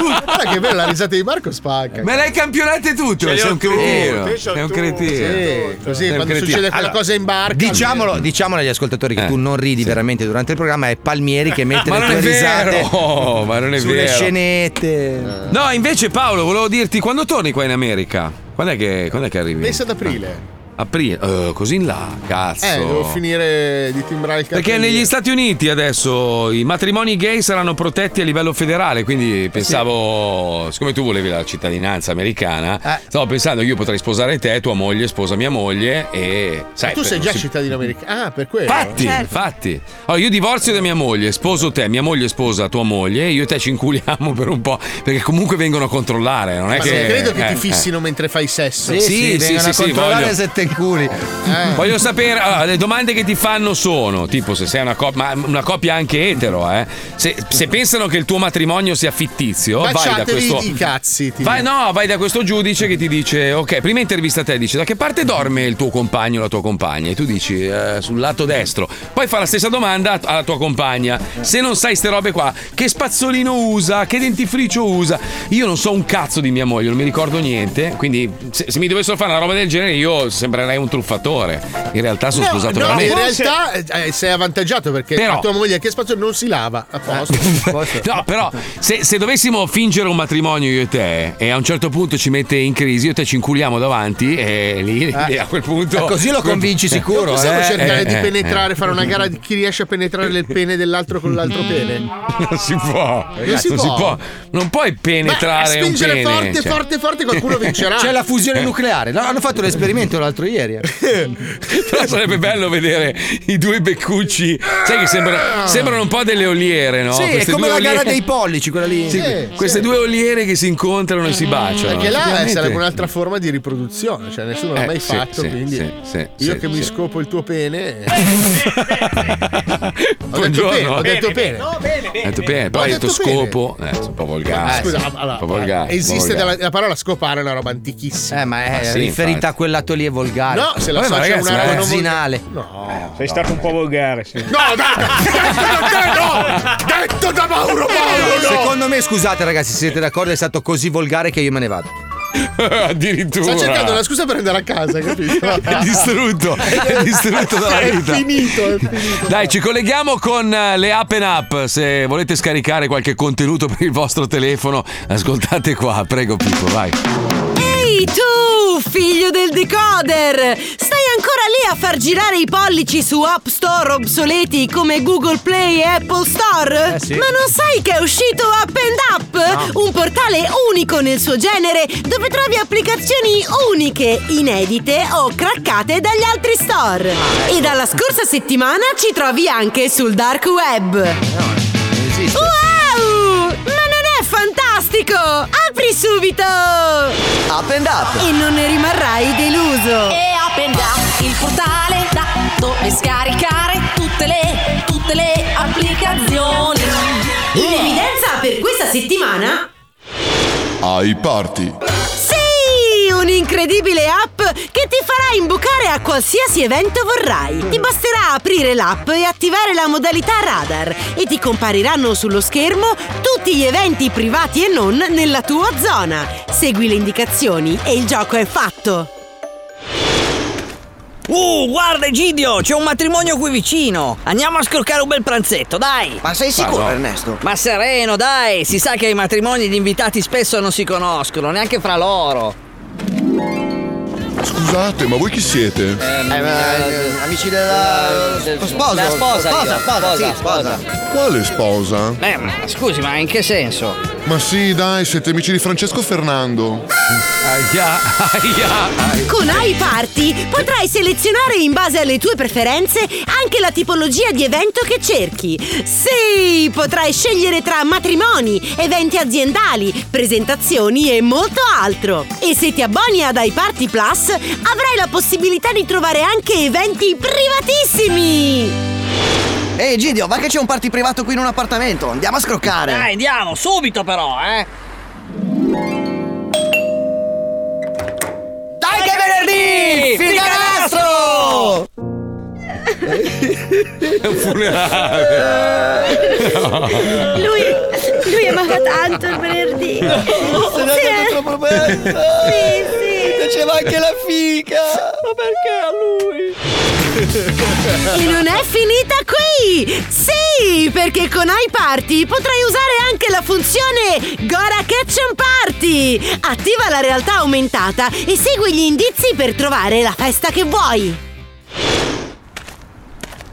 Guarda che bella la risata di Marco spacca. Me l'hai campionate tutto, sei ho un cretino. Sei un cretino. Sì, così Sei quando cretino. succede quella Allora, cosa in barca. Diciamolo, diciamolo agli ascoltatori che tu non ridi veramente durante il programma, è Palmieri che mette Ma le non tue è risate vero, ma non è sulle vero. scenette. No, invece Paolo, volevo dirti quando torni qua in America? Quando è che, quando è che arrivi? Pensa ad aprile. Aprile, Eh, così in là, cazzo. Eh, devo finire di timbrare il Perché cartellino. negli Stati Uniti adesso i matrimoni gay saranno protetti a livello federale, quindi pensavo, siccome tu volevi la cittadinanza americana, Eh. stavo pensando che io potrei sposare te, tua moglie sposa mia moglie e... Sai, tu per- sei già si- cittadino americano. Ah, per quello. Infatti, infatti. Allora, io divorzio da mia moglie, sposo te, mia moglie sposa tua moglie, io e te ci inculiamo per un po', perché comunque vengono a controllare, non è Ma che... credo che eh, ti eh. fissino mentre fai sesso. Sì, sì, vengono a controllare voglio- se te inculi. Eh. Voglio sapere, allora, le domande che ti fanno sono, tipo se sei una coppia, ma una coppia anche etero, eh. Se, se pensano che il tuo matrimonio sia fittizio, vai da questo... i cazzi. ti Vai, no, vai da questo giudice che ti dice: Ok, prima intervista te, dice da che parte dorme il tuo compagno o la tua compagna? E tu dici "Eh, sul lato destro. Poi fa la stessa domanda alla tua compagna. Se non sai ste robe qua, che spazzolino usa, che dentifricio usa? Io non so un cazzo di mia moglie, non mi ricordo niente. Quindi, se, se mi dovessero fare una roba del genere, io sembrerei un truffatore. In realtà sono No, sposato no, veramente. in realtà eh, sei avvantaggiato perché Però- la tua moglie che spazio non si lava a posto. No, però se, se dovessimo fingere un matrimonio io e te e a un certo punto ci mette in crisi, io e te ci inculiamo davanti e lì lì a quel punto. Eh, così lo convinci sicuro, possiamo eh, cercare eh, di eh, penetrare, eh. fare una gara di chi riesce a penetrare il pene dell'altro con l'altro pene. Non si può, Non si può. Non puoi penetrare Beh, un spingere pene. forte, cioè. forte, forte, qualcuno vincerà. C'è la fusione nucleare. No, hanno fatto l'esperimento l'altro ieri. Eh. Però sarebbe bello vedere i due beccucci. Sai che sembra- sembrano un po' delle oliere, no? Sì, è Queste come due la gara oliere- dei pollici, quella lì. Sì, queste due oliere che si incontrano e si baciano. Perché là Effettivamente- sarebbe un'altra forma di riproduzione, cioè nessuno l'ha Eh, mai sì, fatto, sì, quindi sì, sì, io sì, che mi sì. scopo il tuo pene. ho detto Buongiorno. pene, ho detto pene. Hai detto bene, poi Ho hai detto detto bene. scopo. Eh, un po' volgare. Ah, scusa, sì. allora, esiste la parola scopare è una roba antichissima. Eh, ma è sì, riferita a quel lato lì è volgare. No, se la Vabbè, ma associa a ragazzi, è zinale. No, Sei stato un po' volgare, sì. no, dai, no, detto da Mauro Mauro, no. Secondo me, scusate ragazzi, se siete d'accordo, è stato così volgare che io me ne vado. Addirittura. Sta cercando una scusa per andare a casa, capito? È distrutto, è distrutto dalla È vita. finito, è finito. Dai, ci colleghiamo con eh, le app and app. Se volete scaricare qualche contenuto per il vostro telefono, ascoltate qua. Prego, Pippo, vai. Ehi tu, figlio del decoder! Stai ancora lì a far girare i pollici su App Store obsoleti come Google Play e Apple Store? Eh, sì. Ma non sai che è uscito App and App? Un portale unico nel suo genere dove trovi applicazioni uniche, inedite o craccate dagli altri store. E dalla scorsa settimana ci trovi anche sul dark web. Wow! Fantastico! Apri subito! Up and up! E non ne rimarrai deluso! E Up and Up, il portale da dove scaricare tutte le, tutte le applicazioni. In evidenza per questa settimana Ai party. Un'incredibile app che ti farà imbucare a qualsiasi evento vorrai. Ti basterà aprire l'app e attivare la modalità radar e ti compariranno sullo schermo tutti gli eventi privati e non nella tua zona. Segui le indicazioni e il gioco è fatto. Uh, guarda Egidio, c'è un matrimonio qui vicino. Andiamo a scroccare un bel pranzetto, dai. Ma sei sicuro, no. Ernesto? Ma sereno, dai. Si sa che ai matrimoni gli invitati spesso non si conoscono, neanche fra loro. Scusate, ma voi chi siete? Eh, amici della sposa. La sposa, sposa, sposa, sì, Sposa. Quale sposa? Eh, ma scusi, ma in che senso? Ma sì, dai, siete amici di Francesco Fernando. Aia, aia. Con iParty potrai selezionare in base alle tue preferenze anche la tipologia di evento che cerchi. Sì, potrai scegliere tra matrimoni, eventi aziendali, presentazioni e molto altro. E se ti abboni ad iParty Plus, avrai la possibilità di trovare anche eventi privatissimi. Ehi Gidio, va che c'è un party privato qui in un appartamento. Andiamo a scroccare. Dai, andiamo, subito però, eh. Dai che è venerdì! Figa Figanastro! È un funerale. Lui, lui amava tanto il venerdì. Se no Sì, è eh. troppo bello. Sì, sì. Piaceva anche la fica. Ma perché a lui? E non è finita qui! Sì, perché con iParty potrai usare anche la funzione Gora Kitchen Party! Attiva la realtà aumentata e segui gli indizi per trovare la festa che vuoi.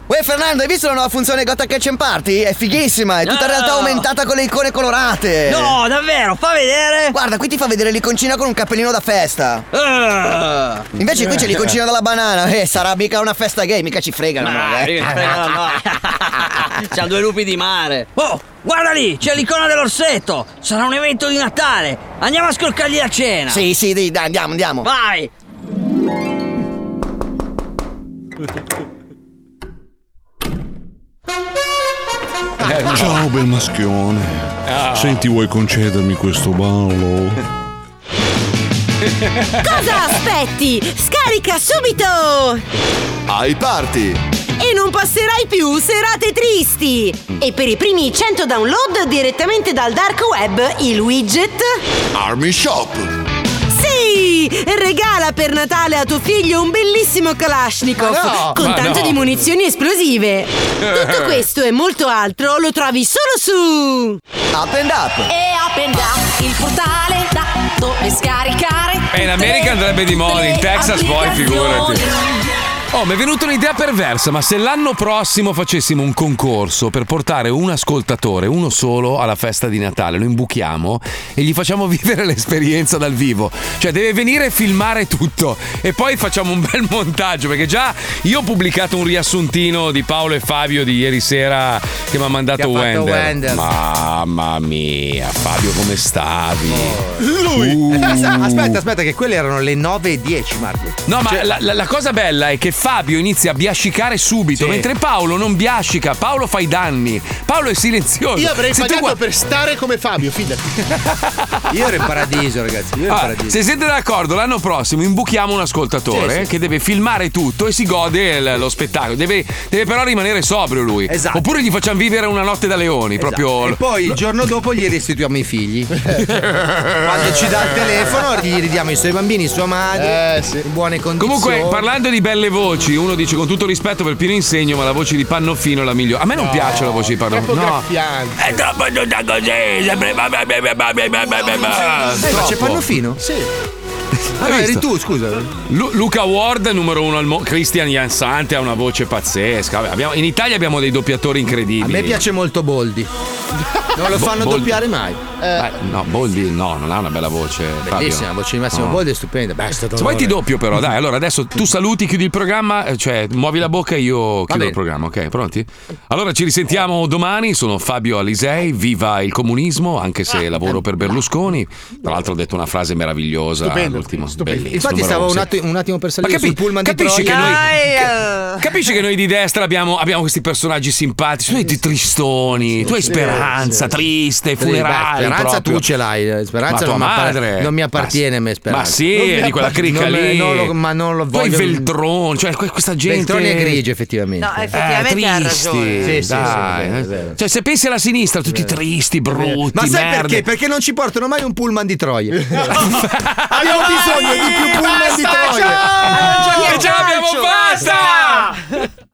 Uè Fernando, hai visto la nuova funzione Gotta Catch and Party? È fighissima, è tutta No. realtà aumentata con le icone colorate. No, davvero, fa vedere. Guarda, qui ti fa vedere l'iconcina con un cappellino da festa. Ah. Invece qui c'è l'iconcina della banana. Eh, sarà mica una festa gay, mica ci fregano. Ma, no, eh. mica fregano, no. C'ha due lupi di mare. Oh, guarda lì, c'è l'icona dell'orsetto. Sarà un evento di Natale. Andiamo a scroccargli la cena. Sì, sì, dai, andiamo, andiamo. Vai. Ciao bel maschione. Ah. Senti, vuoi concedermi questo ballo? Cosa aspetti? Scarica subito! iParty! E non passerai più serate tristi! E per i primi 100 download direttamente dal dark web il widget Army Shop! Sì! Regala per Natale a tuo figlio un bellissimo Kalashnikov Ma no! con tanto no! di munizioni esplosive. Tutto questo e molto altro lo trovi solo su Up and up! E Up and Up, il portale da dove scaricare. Eh, in America andrebbe di moda, in Texas poi figurati. Oh, mi è venuta un'idea perversa, ma se l'anno prossimo facessimo un concorso per portare un ascoltatore, uno solo, alla festa di Natale, lo imbuchiamo e gli facciamo vivere l'esperienza dal vivo. Cioè, deve venire e filmare tutto e poi facciamo un bel montaggio, perché già io ho pubblicato un riassuntino di Paolo e Fabio di ieri sera che mi ha mandato Wender. Wender. Mamma mia, Fabio, come stavi? Lui! Uh. Aspetta, aspetta, che quelle erano le 9 e 10, Marco. No, ma la, la- la cosa bella è che Fabio inizia a biascicare subito, Sì. mentre Paolo non biascica, Paolo fa i danni. Paolo è silenzioso. Io avrei Se pagato guardi- per stare come Fabio, fidati. Io ero in paradiso, ragazzi. Io ero in Ah, paradiso. se siete d'accordo, l'anno prossimo imbuchiamo un ascoltatore Sì, sì. che deve filmare tutto e si gode il- lo spettacolo. Deve, deve però rimanere sobrio lui. Esatto. Oppure gli facciamo vivere una notte da leoni. Proprio. E poi il giorno dopo gli restituiamo i figli. Quando ci dà il telefono, gli ridiamo i suoi bambini, sua madre, in buone condizioni. Comunque, parlando di belle voci, uno dice con tutto rispetto per Pino Insegno, ma la voce di Pannofino è la migliore. A me non No, piace la voce di Pannofino. troppo No. graffiante. È troppo tutta così, sempre. Eh, ma c'è. Pannofino? Sì. Ah, no, eri tu, scusa. Lu- Luca Ward, numero uno al mondo. Christian Jansante ha una voce pazzesca. Vabbè, abbiamo- in Italia abbiamo dei doppiatori incredibili. A me piace molto Boldi. Non lo Bo- fanno Boldi. doppiare mai. Eh, no, Boldi no, non ha una bella voce. Bellissima, la voce di Massimo No. Boldi è stupenda. Beh, stato Se vuoi ti doppio però, dai, allora adesso tu saluti, chiudi il programma, eh, cioè muovi la bocca e io chiudo bene. il programma, ok? Pronti? Allora ci risentiamo domani, sono Fabio Alisei, viva il comunismo, anche se lavoro per Berlusconi. Tra l'altro ho detto una frase meravigliosa Stupendo, l'ultimo. Bellissimo, Infatti stavo un, sì. attimo, un attimo per Ma salire capi- sul pullman di capisci Troia. che noi, eh. capisci che noi di destra abbiamo, abbiamo questi personaggi simpatici, noi di tristoni, tu hai sì, speranza, sì. triste, Beh, funerali. Speranza proprio. tu ce l'hai, eh, Speranza Ma tua non, madre. non mi appartiene a me Ma Speranza. sì, Non mi di quella cricca Non lì. non lo- ma non lo voglio. Veltron, cioè que- questa gente. Veltroni e grigi effettivamente. No, effettivamente eh, ha tristi, ragione. Sì, sì, dai. sì, è è. Cioè, se pensi alla sinistra, tutti tristi, brutti, Ma sai perché? Perché non ci portano mai un pullman di Troia. Abbiamo bisogno di più pullman di Troia. E ce l'abbiamo fatta!